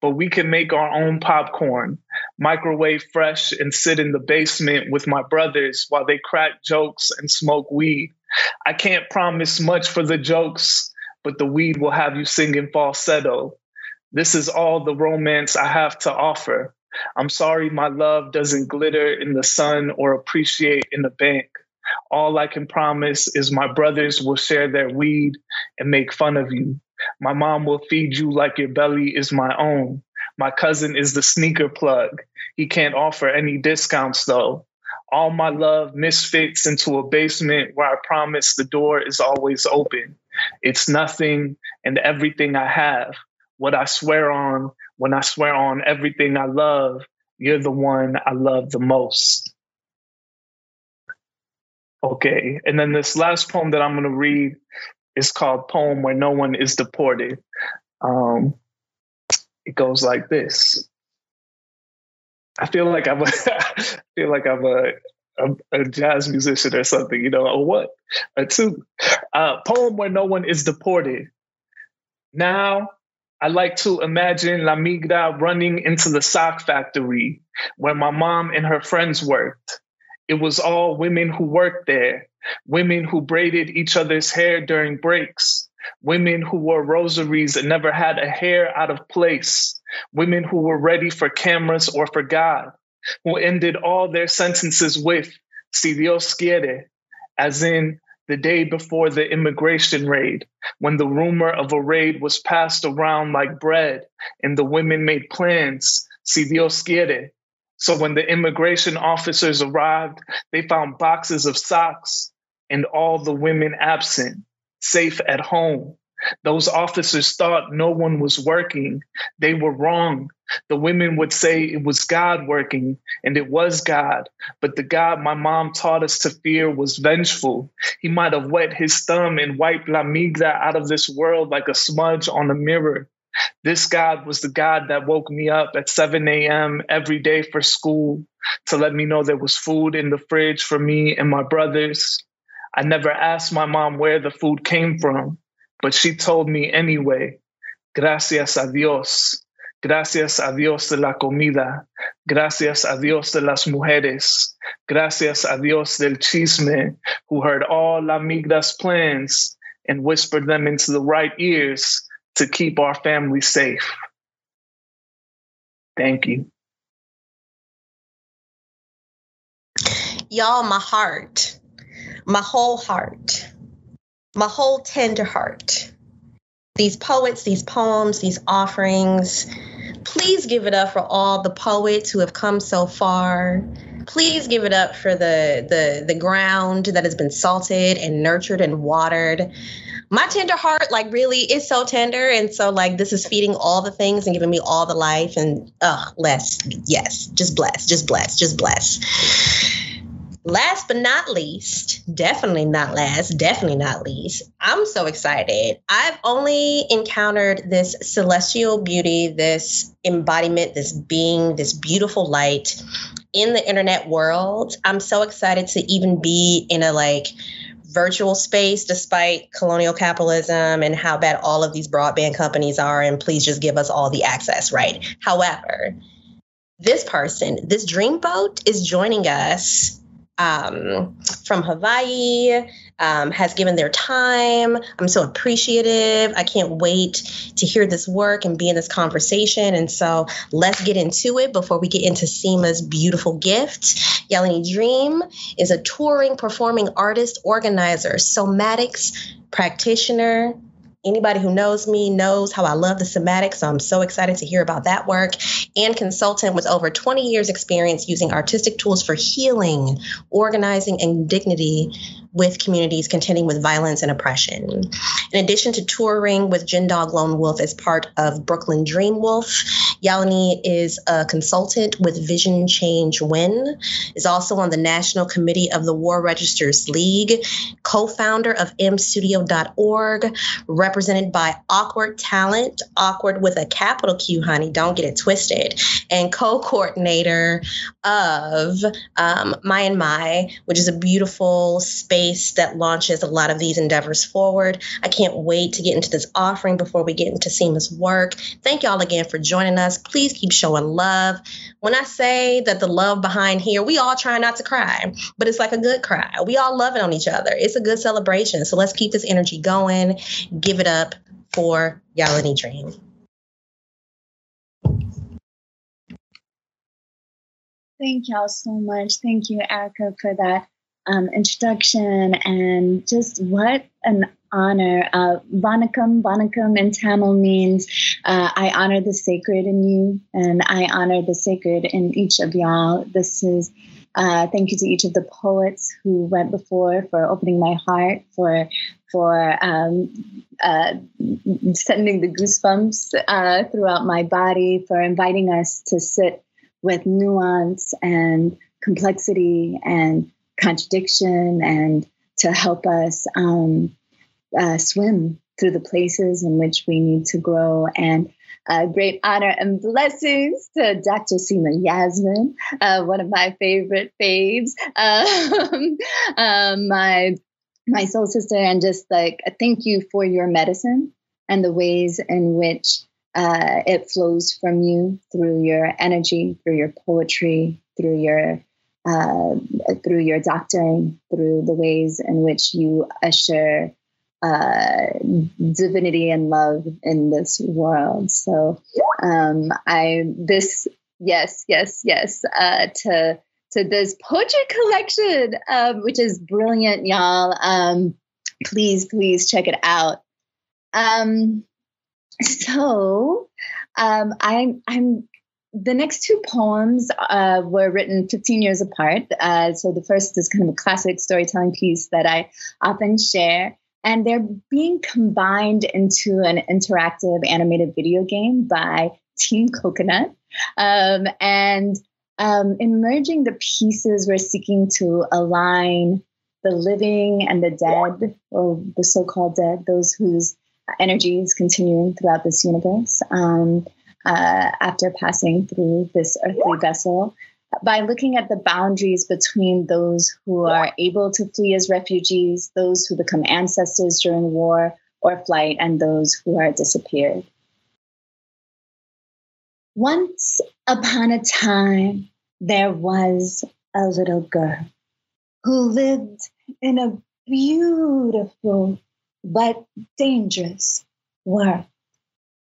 but we can make our own popcorn, microwave fresh, and sit in the basement with my brothers while they crack jokes and smoke weed. I can't promise much for the jokes, but the weed will have you singing falsetto. This is all the romance I have to offer. I'm sorry my love doesn't glitter in the sun or appreciate in the bank. All I can promise is my brothers will share their weed and make fun of you. My mom will feed you like your belly is my own. My cousin is the sneaker plug. He can't offer any discounts though. All my love misfits into a basement where I promise the door is always open. It's nothing and everything I have. What I swear on, when I swear on everything I love, you're the one I love the most. Okay. And then this last poem that I'm going to read is called Poem Where No One Is Deported. Um, it goes like this. I feel like I'm a, I feel like I'm a, a, a, jazz musician or something, you know, or what? A two. Uh, poem where no one is deported. Now, I like to imagine La Migra running into the sock factory where my mom and her friends worked. It was all women who worked there. women who braided each other's hair during breaks, women who wore rosaries and never had a hair out of place, women who were ready for cameras or for God, who ended all their sentences with, si Dios quiere, as in, the day before the immigration raid, when the rumor of a raid was passed around like bread and the women made plans, si Dios quiere. So when the immigration officers arrived, they found boxes of socks and all the women absent, safe at home. Those officers thought no one was working. They were wrong. The women would say it was God working, and it was God. But the God my mom taught us to fear was vengeful. He might have wet his thumb and wiped La Migra out of this world like a smudge on a mirror. This God was the God that woke me up at 7 a.m. every day for school to let me know there was food in the fridge for me and my brothers. I never asked my mom where the food came from, but she told me anyway. Gracias a Dios. Gracias a Dios de la comida. Gracias a Dios de las mujeres. Gracias a Dios del chisme, who heard all La Migra's plans and whispered them into the right ears to keep our family safe. Thank you. Y'all, my heart, my whole heart, my whole tender heart these poets, these poems, these offerings. Please give it up for all the poets who have come so far. Please give it up for the the the ground that has been salted and nurtured and watered. My tender heart, like really, is so tender, and so like this is feeding all the things and giving me all the life and uh, less, yes, just bless, just bless, just bless. Last but not least, definitely not last, definitely not least, I'm so excited. I've only encountered this celestial beauty, this embodiment, this being, this beautiful light in the internet world. I'm so excited to even be in a like virtual space despite colonial capitalism and how bad all of these broadband companies are and please just give us all the access right however this person this dreamboat is joining us um, from Hawaii um, has given their time. I'm so appreciative. I can't wait to hear this work and be in this conversation. And so let's get into it before we get into Seema's beautiful gift. Yalini Dream is a touring performing artist, organizer, somatics practitioner, Anybody who knows me knows how I love the somatic, so I'm so excited to hear about that work. And consultant with over 20 years' experience using artistic tools for healing, organizing, and dignity with communities contending with violence and oppression. In addition to touring with Gin Dog Lone Wolf as part of Brooklyn Dream Wolf, Yalini is a consultant with Vision Change Win, is also on the National Committee of the War Registers League, co-founder of mstudio.org, represented by Awkward Talent, awkward with a capital Q, honey, don't get it twisted, and co-coordinator of um, My and My, which is a beautiful space space that launches a lot of these endeavors forward. I can't wait to get into this offering before we get into Seema's work. Thank y'all again for joining us. Please keep showing love. When I say that the love behind here, we all try not to cry, but it's like a good cry. We all love it on each other. It's a good celebration. So let's keep this energy going. Give it up for Yalini Dream. Thank y'all so much. Thank you, Erica, for that um, introduction and just what an honor. Uh, Vanakkam, Vanakkam in Tamil means uh, I honor the sacred in you and I honor the sacred in each of y'all. This is uh, thank you to each of the poets who went before for opening my heart, for for um, uh, sending the goosebumps uh, throughout my body, for inviting us to sit with nuance and complexity and contradiction and to help us um, uh, swim through the places in which we need to grow. And great honor and blessings to Dr. Seema Yasmin, uh, one of my favorite faves, um, um, my my soul sister, and just like thank you for your medicine and the ways in which uh, it flows from you through your energy, through your poetry, through your uh, through your doctoring, through the ways in which you usher uh, divinity and love in this world. So um, I this yes yes yes uh, to to this poetry collection, um, which is brilliant, y'all. Um, please please check it out. Um, so um, I'm I'm the next two poems uh, were written 15 years apart. Uh, so the first is kind of a classic storytelling piece that I often share and they're being combined into an interactive animated video game by Team Coconut. Um, and um, in merging the pieces, we're seeking to align the living and the dead, or the so called dead, those whose energy is continuing throughout this universe um, uh, after passing through this earthly vessel by looking at the boundaries between those who are able to flee as refugees, those who become ancestors during war or flight, and those who are disappeared. Once upon a time, there was a little girl who lived in a beautiful but dangerous world.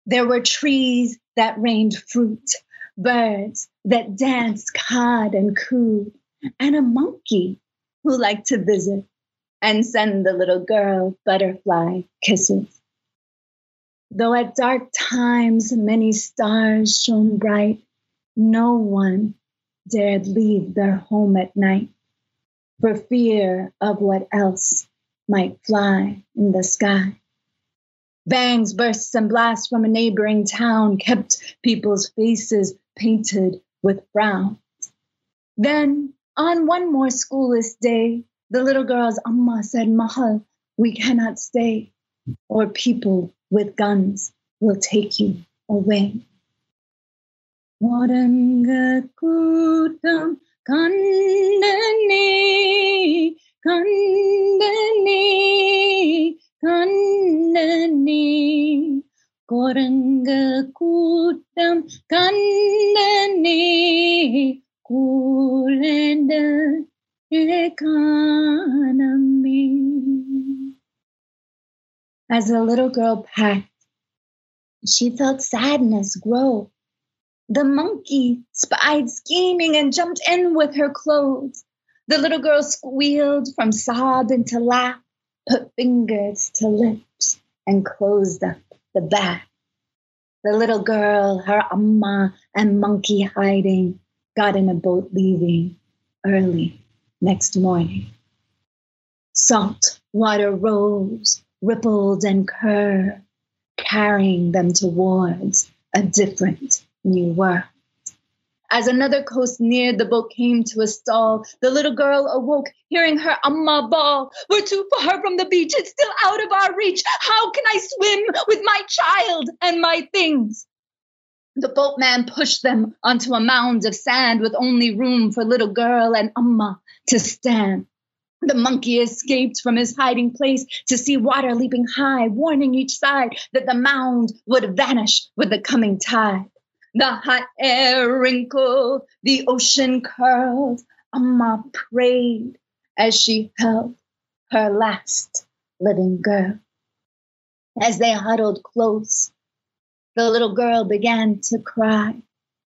There were trees that rained fruit birds that danced, cawed, and cooed, and a monkey who liked to visit and send the little girl butterfly kisses. Though at dark times many stars shone bright, no one dared leave their home at night for fear of what else might fly in the sky. Bangs, bursts, and blasts from a neighboring town kept people's faces painted with brown. Then, on one more schoolless day, the little girl's Amma said, Mahal, we cannot stay, or people with guns will take you away. Kandani, kandani, kandani. குரங்கு கூட்டம் கண்ணனே கூழந்த காணமே As the little girl packed, she felt sadness grow. The monkey spied scheming and jumped in with her clothes. The little girl squealed from sob into laugh, put fingers to lips, and closed up the back. The little girl, her amma, and monkey hiding got in a boat leaving early next morning. Salt water rose, rippled, and curved, carrying them towards a different new world. As another coast neared, the boat came to a stall. The little girl awoke, hearing her amma bawl. We're too far from the beach. It's still out of our reach. How can I swim with my child and my things? The boatman pushed them onto a mound of sand with only room for little girl and amma to stand. The monkey escaped from his hiding place to see water leaping high, warning each side that the mound would vanish with the coming tide. The hot air wrinkled, the ocean curled. Amma prayed as she held her last living girl. As they huddled close, the little girl began to cry,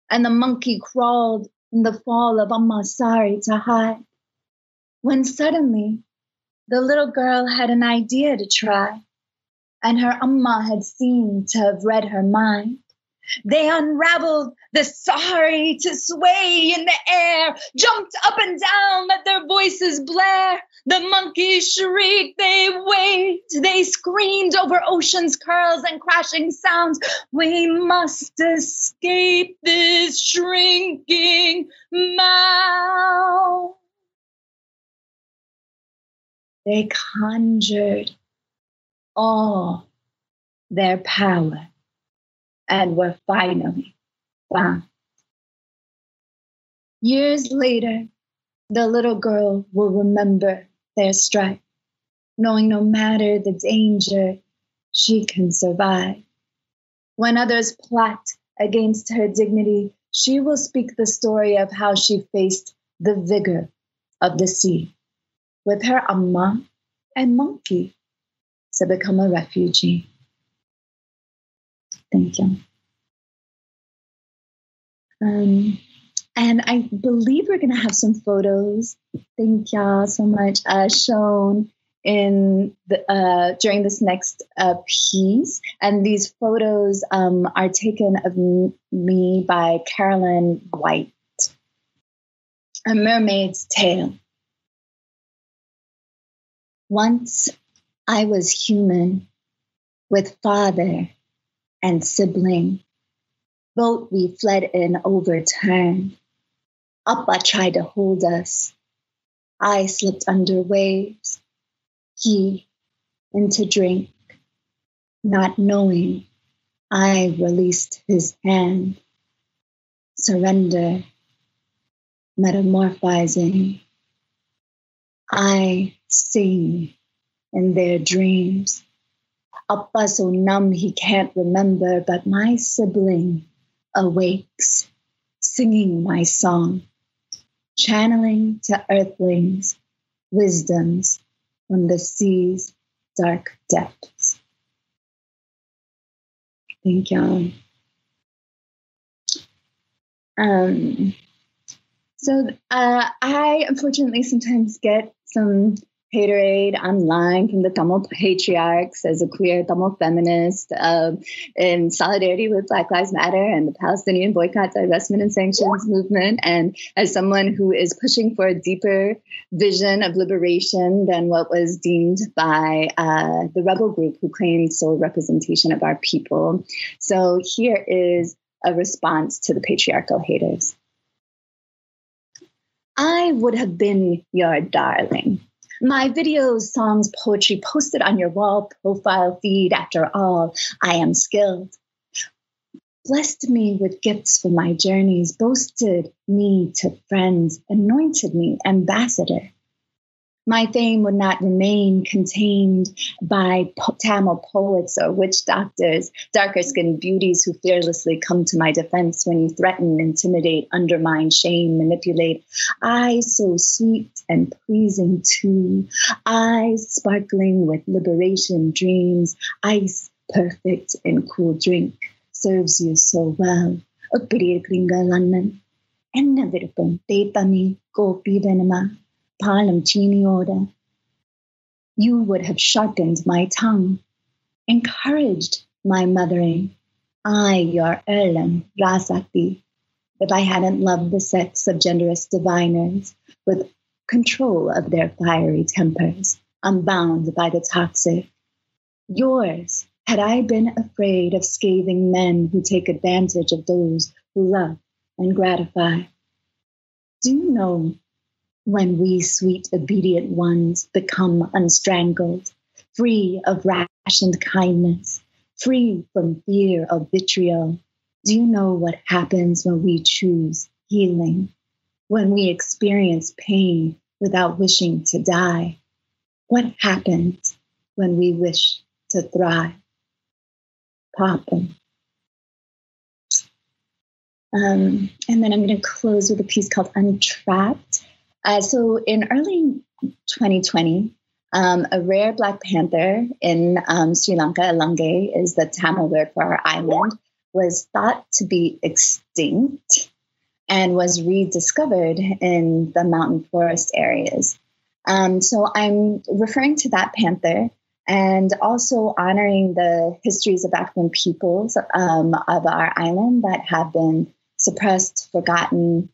and the monkey crawled in the fall of Amma's sari to hide. When suddenly, the little girl had an idea to try, and her Amma had seemed to have read her mind. They unraveled the sorry to sway in the air, jumped up and down, let their voices blare. The monkeys shrieked, they waved, they screamed over ocean's curls and crashing sounds. We must escape this shrinking mouth. They conjured all their power and were finally found. Years later, the little girl will remember their strife, knowing no matter the danger, she can survive. When others plot against her dignity, she will speak the story of how she faced the vigor of the sea with her amma and monkey to become a refugee. Thank you. Um, and I believe we're going to have some photos. Thank y'all so much. Uh, shown in the, uh, during this next uh, piece, and these photos um, are taken of me by Carolyn White. A Mermaid's Tale. Once I was human with father and sibling. Boat we fled in overturned. Appa tried to hold us. I slipped under waves. He into drink. Not knowing, I released his hand. Surrender. Metamorphizing. I sing in their dreams. Appa so numb he can't remember, but my sibling awakes, singing my song, channeling to earthlings wisdoms from the sea's dark depths. Thank you. Um, so uh, I unfortunately sometimes get some haterade online from the Tamil patriarchs as a queer Tamil feminist um, in solidarity with Black Lives Matter and the Palestinian boycott, divestment, and sanctions movement, and as someone who is pushing for a deeper vision of liberation than what was deemed by uh, the rebel group who claimed sole representation of our people. So here is a response to the patriarchal haters. I would have been your darling my videos, songs, poetry posted on your wall profile feed. After all, I am skilled. Blessed me with gifts for my journeys, boasted me to friends, anointed me ambassador My fame would not remain contained by Tamil poets or witch doctors, darker skinned beauties who fearlessly come to my defense when you threaten, intimidate, undermine, shame, manipulate. Eyes so sweet and pleasing too, eyes sparkling with liberation dreams, ice perfect and cool drink serves you so well. ഒത്തിരി കൃംഗലണ്ണൻ എന്നെ വിരുപ്പം തേത്തമി copy venom palam Chini order, you would have sharpened my tongue, encouraged my mothering. I, your Erlen, Rasakti, if I hadn't loved the sex of generous diviners with control of their fiery tempers, unbound by the toxic. Yours, had I been afraid of scathing men who take advantage of those who love and gratify. Do you know when we sweet obedient ones become unstrangled, free of rationed kindness, free from fear of vitriol. Do you know what happens when we choose healing? When we experience pain without wishing to die? What happens when we wish to thrive? Papa. Um, and then I'm going to close with a piece called Untrapped. Uh, so in early 2020, um, a rare black panther in um, Sri Lanka, Elange is the Tamil word for our island, was thought to be extinct and was rediscovered in the mountain forest areas. Um, so I'm referring to that panther and also honoring the histories of African peoples um, of our island that have been suppressed, forgotten,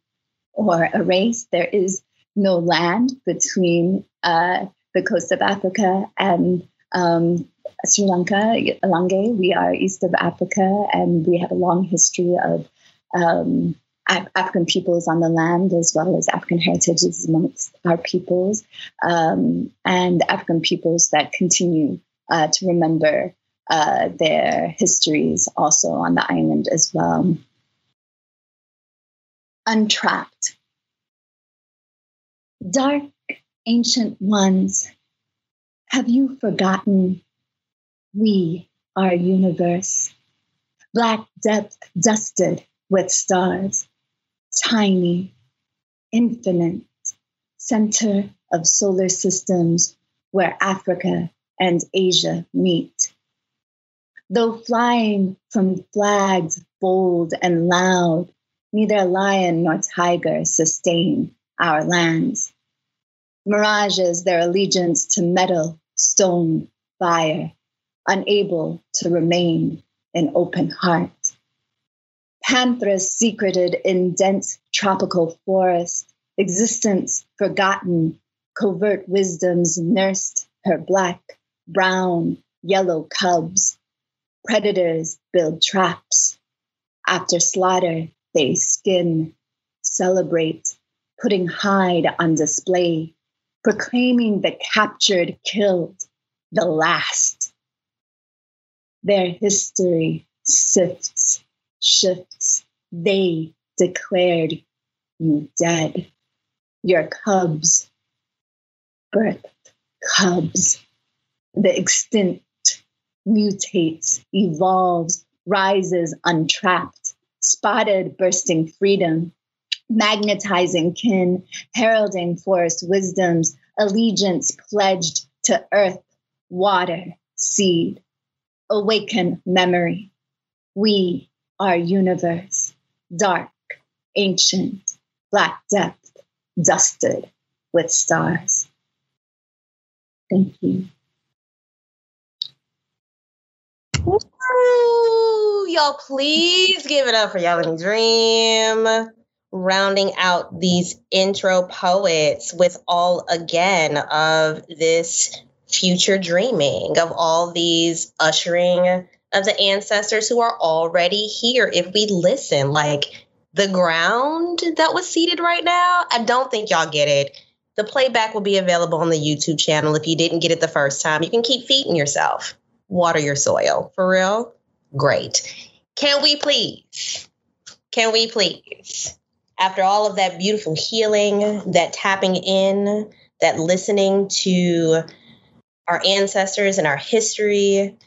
or erased. There is no land between uh, the coast of Africa and um, Sri Lanka, Elange. We are east of Africa, and we have a long history of um, Af- African peoples on the land, as well as African heritages amongst our peoples, um, and African peoples that continue uh, to remember uh, their histories also on the island as well. Untrapped Dark ancient ones, have you forgotten? We are universe, black depth dusted with stars, tiny, infinite, center of solar systems where Africa and Asia meet. Though flying from flags bold and loud, neither lion nor tiger sustain our lands. Mirages their allegiance to metal, stone, fire, unable to remain an open heart. Panthers secreted in dense tropical forest, existence forgotten, covert wisdoms nursed her black, brown, yellow cubs. Predators build traps. After slaughter, they skin, celebrate, putting hide on display, proclaiming the captured killed, the last. Their history sifts, shifts. They declared you dead. Your cubs birthed cubs. The extinct mutates, evolves, rises untrapped, spotted bursting freedom, magnetizing kin, heralding forest wisdoms, allegiance pledged to earth, water, seed. Awaken memory. We are universe, dark, ancient, black depth, dusted with stars. Thank you. Ooh, y'all, please give it up for Yalini Dream. Rounding out these intro poets with all again of this future dreaming, of all these ushering of the ancestors who are already here. If we listen, like the ground that was seated right now, I don't think y'all get it. The playback will be available on the YouTube channel. If you didn't get it the first time, you can keep feeding yourself. Water your soil. For real? Great. Can we please? Can we please? After all of that beautiful healing, that tapping in, that listening to our ancestors and our history,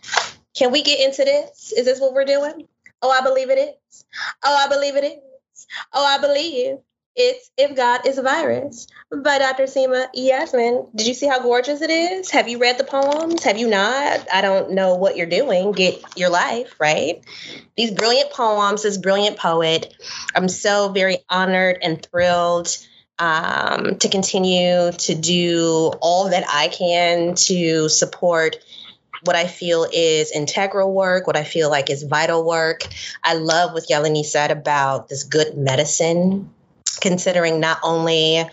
can we get into this? Is this what we're doing? Oh, I believe it is. Oh, I believe it is. Oh, I believe it's If God is a Virus by Dr. Seema Yasmin. Did you see how gorgeous it is? Have you read the poems? Have you not? I don't know what you're doing. Get your life, right? These brilliant poems, this brilliant poet. I'm so very honored and thrilled um, to continue to do all that I can to support what I feel is integral work, what I feel like is vital work. I love what Yalini said about this good medicine considering not only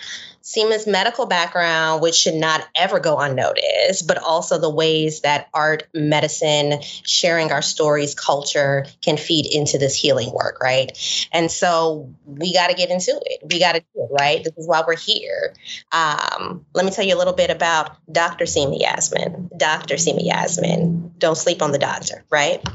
Seema's medical background, which should not ever go unnoticed, but also the ways that art, medicine, sharing our stories, culture can feed into this healing work, right? And so we got to get into it. We got to do it, right? This is why we're here. Um, let me tell you a little bit about Dr. Seema Yasmin. Dr. Seema Yasmin, don't sleep on the doctor, right?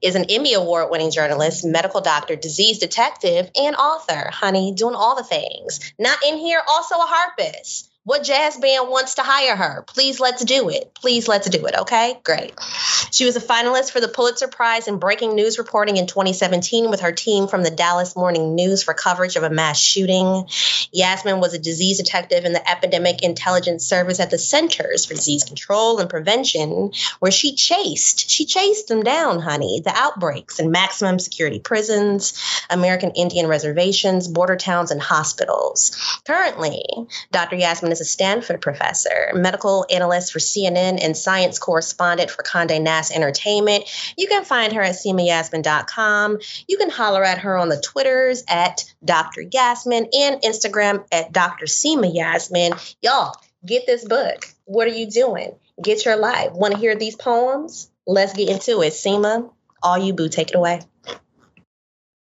Is an Emmy Award winning journalist, medical doctor, disease detective, and author. Honey, doing all the things. Not in here, also a harpist. What jazz band wants to hire her? Please let's do it. Please let's do it. Okay, great. She was a finalist for the Pulitzer Prize in breaking news reporting in 2017 with her team from the Dallas Morning News for coverage of a mass shooting. Yasmin was a disease detective in the Epidemic Intelligence Service at the Centers for Disease Control and Prevention, where she chased, she chased them down, honey, the outbreaks in maximum security prisons, American Indian reservations, border towns, and hospitals. Currently, Dr. Yasmin is a Stanford professor, medical analyst for CNN, and science correspondent for Conde Nast Entertainment. You can find her at seemayasmin.com. You can holler at her on the Twitters at Dr. Yasmin and Instagram at Dr. Seema Yasmin. Y'all, get this book. What are you doing? Get your life. Want to hear these poems? Let's get into it. Seema, all you boo, take it away.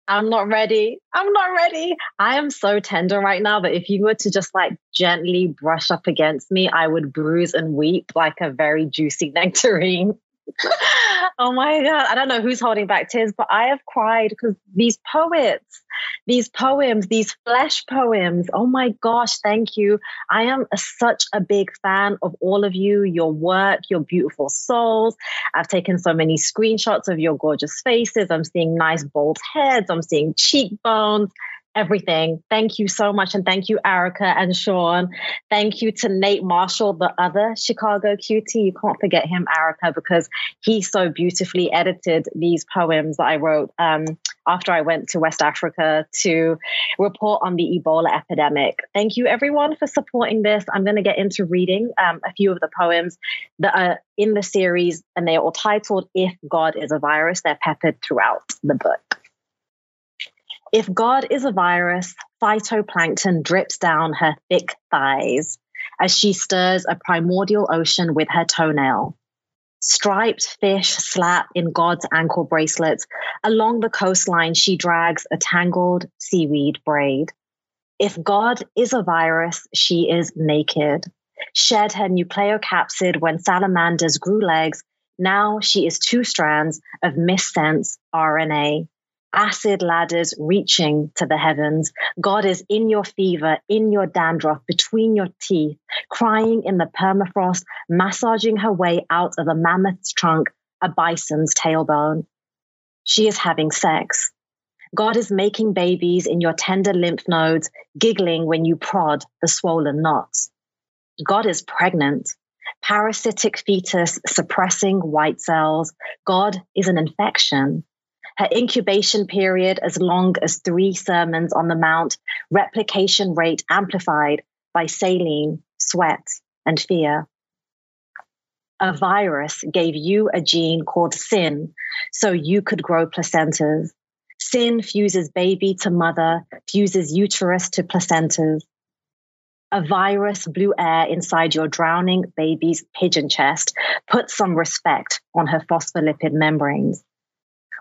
I'm not ready. I'm not ready. I am so tender right now that if you were to just like gently brush up against me, I would bruise and weep like a very juicy nectarine. oh my God. I don't know who's holding back tears, but I have cried because these poets, these poems, these flesh poems, oh my gosh, thank you. I am a, such a big fan of all of you, your work, your beautiful souls. I've taken so many screenshots of your gorgeous faces. I'm seeing nice, bold heads. I'm seeing cheekbones everything. Thank you so much. And thank you, Erica and Sean. Thank you to Nate Marshall, the other Chicago QT. You can't forget him, Erica, because he so beautifully edited these poems that I wrote um, after I went to West Africa to report on the Ebola epidemic. Thank you, everyone, for supporting this. I'm going to get into reading um, a few of the poems that are in the series, and they're all titled If God is a Virus. They're peppered throughout the book. If God is a virus, phytoplankton drips down her thick thighs as she stirs a primordial ocean with her toenail. Striped fish slap in God's ankle bracelets. Along the coastline, she drags a tangled seaweed braid. If God is a virus, she is naked. Shed her nucleocapsid when salamanders grew legs. Now she is two strands of missense RNA acid ladders reaching to the heavens. God is in your fever, in your dandruff, between your teeth, crying in the permafrost, massaging her way out of a mammoth's trunk, a bison's tailbone. She is having sex. God is making babies in your tender lymph nodes, giggling when you prod the swollen knots. God is pregnant. Parasitic fetus suppressing white cells. God is an infection her incubation period as long as three sermons on the Mount, replication rate amplified by saline, sweat, and fear. A virus gave you a gene called sin so you could grow placentas. Sin fuses baby to mother, fuses uterus to placentas. A virus blew air inside your drowning baby's pigeon chest. Put some respect on her phospholipid membranes.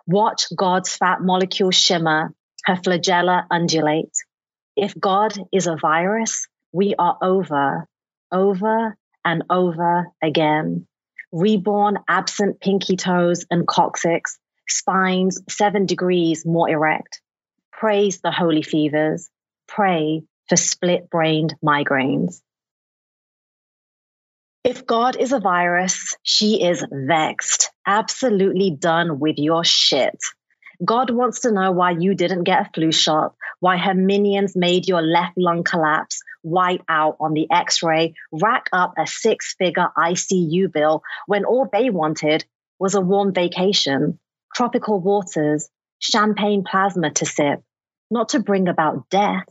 Watch God's fat molecule shimmer, her flagella undulate. If God is a virus, we are over, over and over again. Reborn absent pinky toes and coccyx, spines seven degrees more erect. Praise the holy fevers. Pray for split brained migraines. If God is a virus, she is vexed, absolutely done with your shit. God wants to know why you didn't get a flu shot, why her minions made your left lung collapse, white out on the x ray, rack up a six figure ICU bill when all they wanted was a warm vacation, tropical waters, champagne plasma to sip, not to bring about death,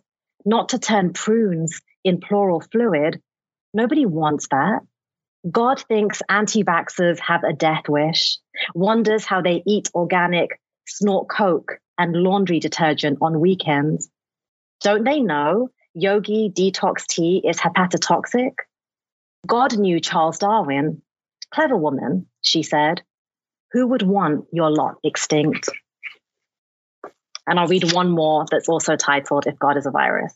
not to turn prunes in pleural fluid. Nobody wants that. God thinks anti vaxxers have a death wish, wonders how they eat organic, snort coke, and laundry detergent on weekends. Don't they know yogi detox tea is hepatotoxic? God knew Charles Darwin. Clever woman, she said. Who would want your lot extinct? And I'll read one more that's also titled If God is a Virus.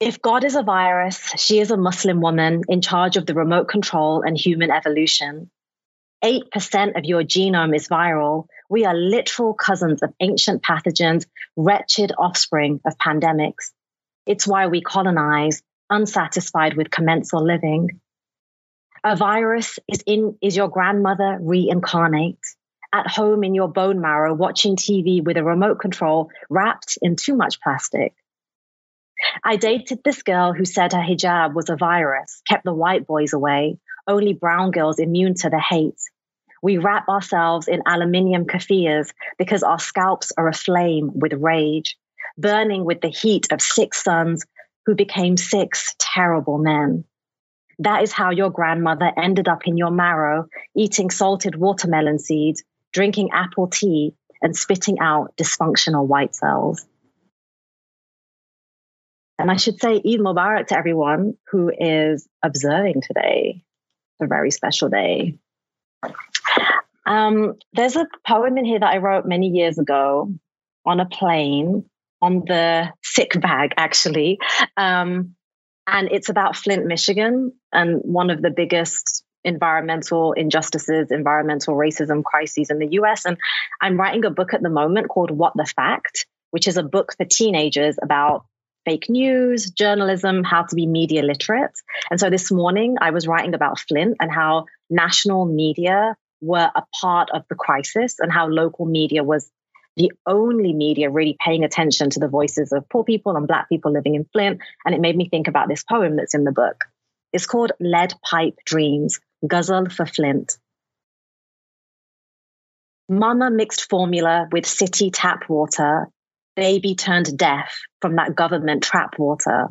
If God is a virus, she is a Muslim woman in charge of the remote control and human evolution. 8% of your genome is viral. We are literal cousins of ancient pathogens, wretched offspring of pandemics. It's why we colonize, unsatisfied with commensal living. A virus is in is your grandmother reincarnate, at home in your bone marrow, watching TV with a remote control wrapped in too much plastic. I dated this girl who said her hijab was a virus, kept the white boys away, only brown girls immune to the hate. We wrap ourselves in aluminium keffiyehs because our scalps are aflame with rage, burning with the heat of six sons who became six terrible men. That is how your grandmother ended up in your marrow, eating salted watermelon seeds, drinking apple tea, and spitting out dysfunctional white cells. And I should say Eid Mubarak to everyone who is observing today. A very special day. Um, there's a poem in here that I wrote many years ago on a plane on the sick bag, actually. Um, and it's about Flint, Michigan, and one of the biggest environmental injustices, environmental racism crises in the US. And I'm writing a book at the moment called What the Fact, which is a book for teenagers about fake news, journalism, how to be media literate. And so this morning I was writing about Flint and how national media were a part of the crisis and how local media was the only media really paying attention to the voices of poor people and black people living in Flint. And it made me think about this poem that's in the book. It's called Lead Pipe Dreams, Guzzle for Flint. Mama mixed formula with city tap water. Baby turned deaf from that government trap water.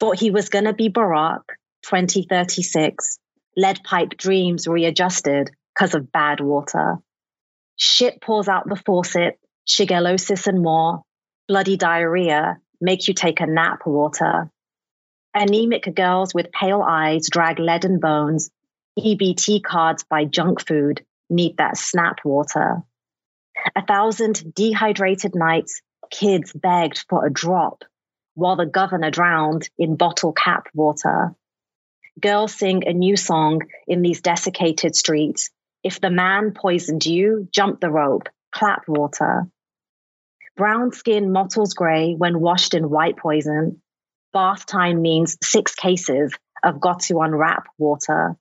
Thought he was going to be Barack, 2036. Lead pipe dreams readjusted because of bad water. Shit pours out the faucet, shigellosis and more. Bloody diarrhea, make you take a nap water. Anemic girls with pale eyes drag leaden bones. EBT cards buy junk food, need that snap water. A thousand dehydrated nights, kids begged for a drop, while the governor drowned in bottle cap water. Girls sing a new song in these desiccated streets. If the man poisoned you, jump the rope, clap water. Brown skin mottles gray when washed in white poison. Bath time means six cases of got to unwrap water.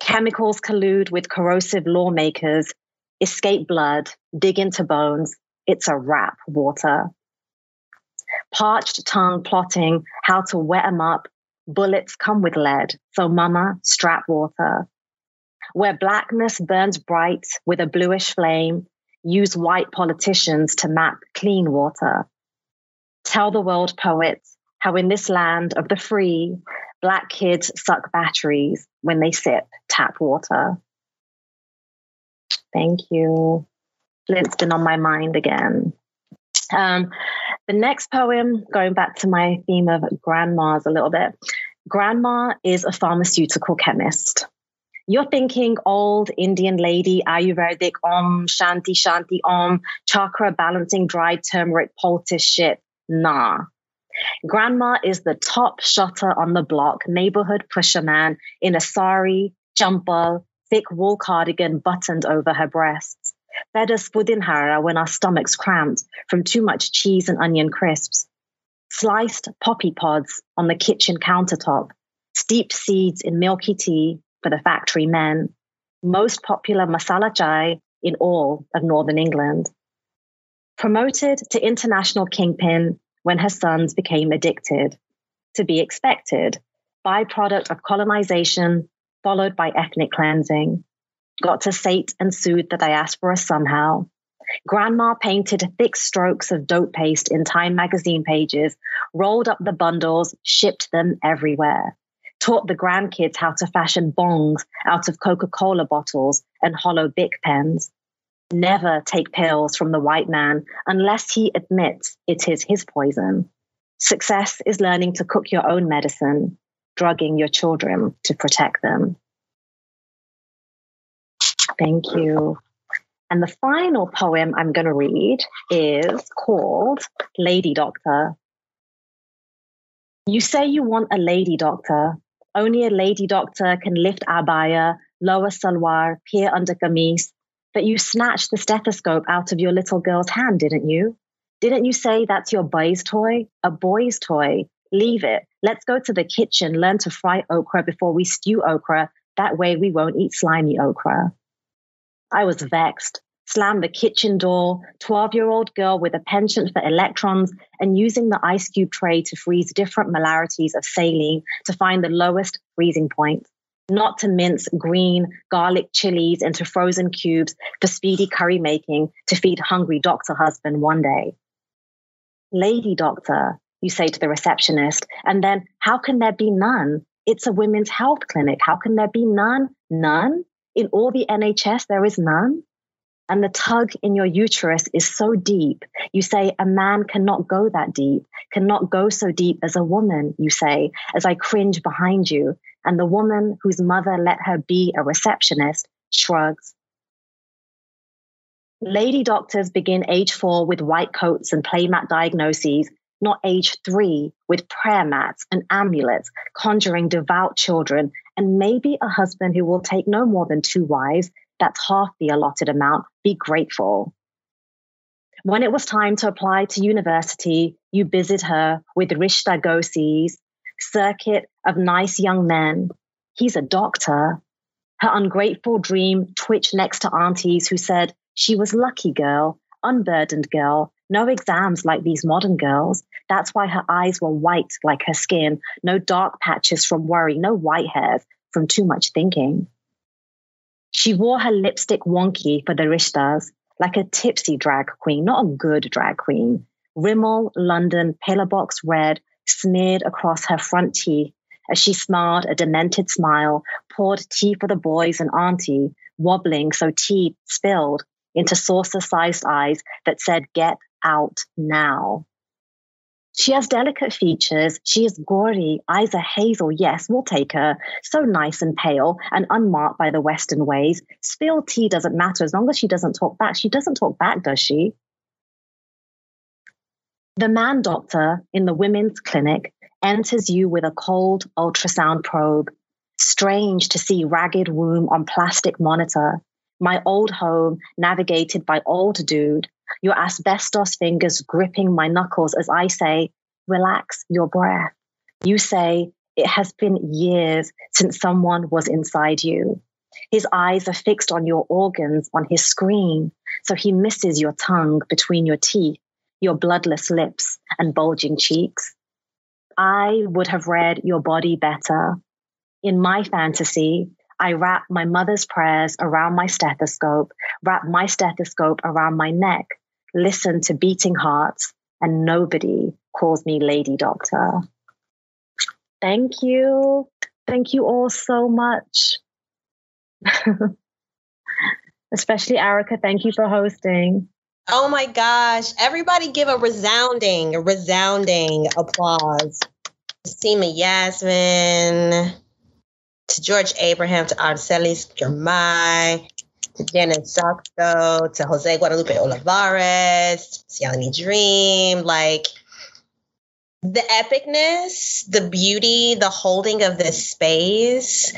Chemicals collude with corrosive lawmakers, escape blood, dig into bones. It's a wrap water. Parched tongue plotting how to wet 'em up. Bullets come with lead, so mama, strap water. Where blackness burns bright with a bluish flame, use white politicians to map clean water. Tell the world poets how in this land of the free, black kids suck batteries when they sip tap water. Thank you. Flint's been on my mind again. Um, the next poem, going back to my theme of grandmas a little bit. Grandma is a pharmaceutical chemist. You're thinking old Indian lady, Ayurvedic, Om, Shanti, Shanti, Om, chakra balancing, dried turmeric, poultice shit. Nah. Grandma is the top shotter on the block, neighborhood pusherman in a sari, jumper, thick wool cardigan buttoned over her breasts. Fed us within pudinhara when our stomachs cramped from too much cheese and onion crisps. Sliced poppy pods on the kitchen countertop. Steeped seeds in milky tea for the factory men. Most popular masala chai in all of Northern England. Promoted to international kingpin when her sons became addicted. To be expected, byproduct of colonization followed by ethnic cleansing. Got to sate and soothe the diaspora somehow. Grandma painted thick strokes of dope paste in Time magazine pages, rolled up the bundles, shipped them everywhere. Taught the grandkids how to fashion bongs out of Coca Cola bottles and hollow Bic pens never take pills from the white man unless he admits it is his poison. Success is learning to cook your own medicine, drugging your children to protect them. Thank you. And the final poem I'm going to read is called Lady Doctor. You say you want a lady doctor. Only a lady doctor can lift abaya, lower salwar, peer under kameez, but you snatched the stethoscope out of your little girl's hand, didn't you? Didn't you say that's your boy's toy? A boy's toy. Leave it. Let's go to the kitchen, learn to fry okra before we stew okra. That way we won't eat slimy okra. I was vexed. Slammed the kitchen door, 12 year old girl with a penchant for electrons and using the ice cube tray to freeze different molarities of saline to find the lowest freezing point not to mince green garlic chilies into frozen cubes for speedy curry making to feed hungry doctor husband one day. Lady doctor, you say to the receptionist, and then how can there be none? It's a women's health clinic. How can there be none? None? In all the NHS, there is none? And the tug in your uterus is so deep. You say a man cannot go that deep, cannot go so deep as a woman, you say, as I cringe behind you. And the woman whose mother let her be a receptionist shrugs. Lady doctors begin age four with white coats and playmat diagnoses, not age three with prayer mats and amulets, conjuring devout children, and maybe a husband who will take no more than two wives that's half the allotted amount, be grateful. When it was time to apply to university, you busied her with Rishta Gosi's circuit of nice young men. He's a doctor. Her ungrateful dream twitched next to aunties who said she was lucky girl, unburdened girl, no exams like these modern girls. That's why her eyes were white like her skin, no dark patches from worry, no white hairs from too much thinking. She wore her lipstick wonky for the rishtas, like a tipsy drag queen, not a good drag queen. Rimmel London pillar box red smeared across her front teeth as she smiled a demented smile, poured tea for the boys and auntie, wobbling so tea spilled into saucer sized eyes that said, Get out now. She has delicate features. She is gori, eyes are hazel. Yes, we'll take her. So nice and pale and unmarked by the Western ways. Spilled tea doesn't matter as long as she doesn't talk back. She doesn't talk back, does she? The man doctor in the women's clinic enters you with a cold ultrasound probe. Strange to see ragged womb on plastic monitor. My old home navigated by old dude. Your asbestos fingers gripping my knuckles as I say, relax your breath. You say, it has been years since someone was inside you. His eyes are fixed on your organs on his screen, so he misses your tongue between your teeth your bloodless lips and bulging cheeks. I would have read your body better. In my fantasy, I wrap my mother's prayers around my stethoscope, wrap my stethoscope around my neck, listen to beating hearts, and nobody calls me Lady Doctor. Thank you. Thank you all so much. Especially Erica, thank you for hosting. Oh my gosh. Everybody give a resounding, resounding applause. Seema Yasmin, to George Abraham, to Aracelis Girmay, to Janice Sapigao, to Jose Guadalupe Olivarez, Yalini Dream. Like the epicness, the beauty, the holding of this space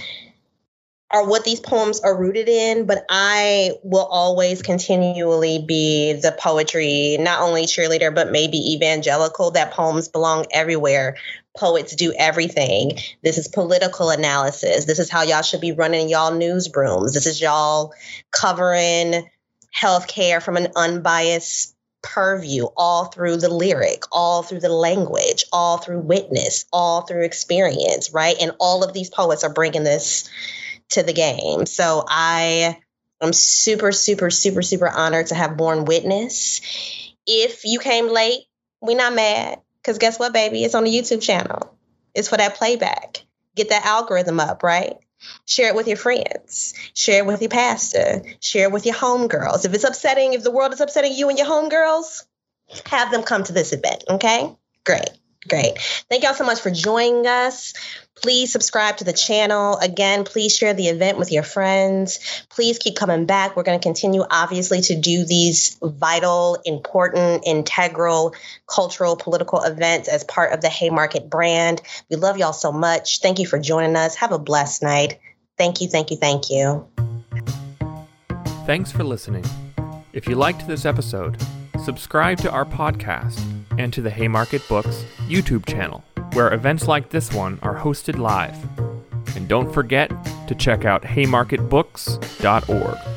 are what these poems are rooted in, but I will always continually be the poetry, not only cheerleader, but maybe evangelical, that poems belong everywhere. Poets do everything. This is political analysis. This is how y'all should be running y'all newsrooms. This is y'all covering healthcare from an unbiased purview, all through the lyric, all through the language, all through witness, all through experience, right? And all of these poets are bringing this to the game. So I am super, super, super, super honored to have borne witness. If you came late, we're not mad. Because guess what, baby? It's on the YouTube channel. It's for that playback. Get that algorithm up, right? Share it with your friends. Share it with your pastor. Share it with your homegirls. If it's upsetting, if the world is upsetting you and your homegirls, have them come to this event, okay? Great. Great. Thank y'all so much for joining us. Please subscribe to the channel. Again, please share the event with your friends. Please keep coming back. We're going to continue, obviously, to do these vital, important, integral cultural, political events as part of the Haymarket brand. We love y'all so much. Thank you for joining us. Have a blessed night. Thank you, thank you, thank you. Thanks for listening. If you liked this episode, subscribe to our podcast and to the Haymarket Books YouTube channel, where events like this one are hosted live. And don't forget to check out haymarketbooks.org.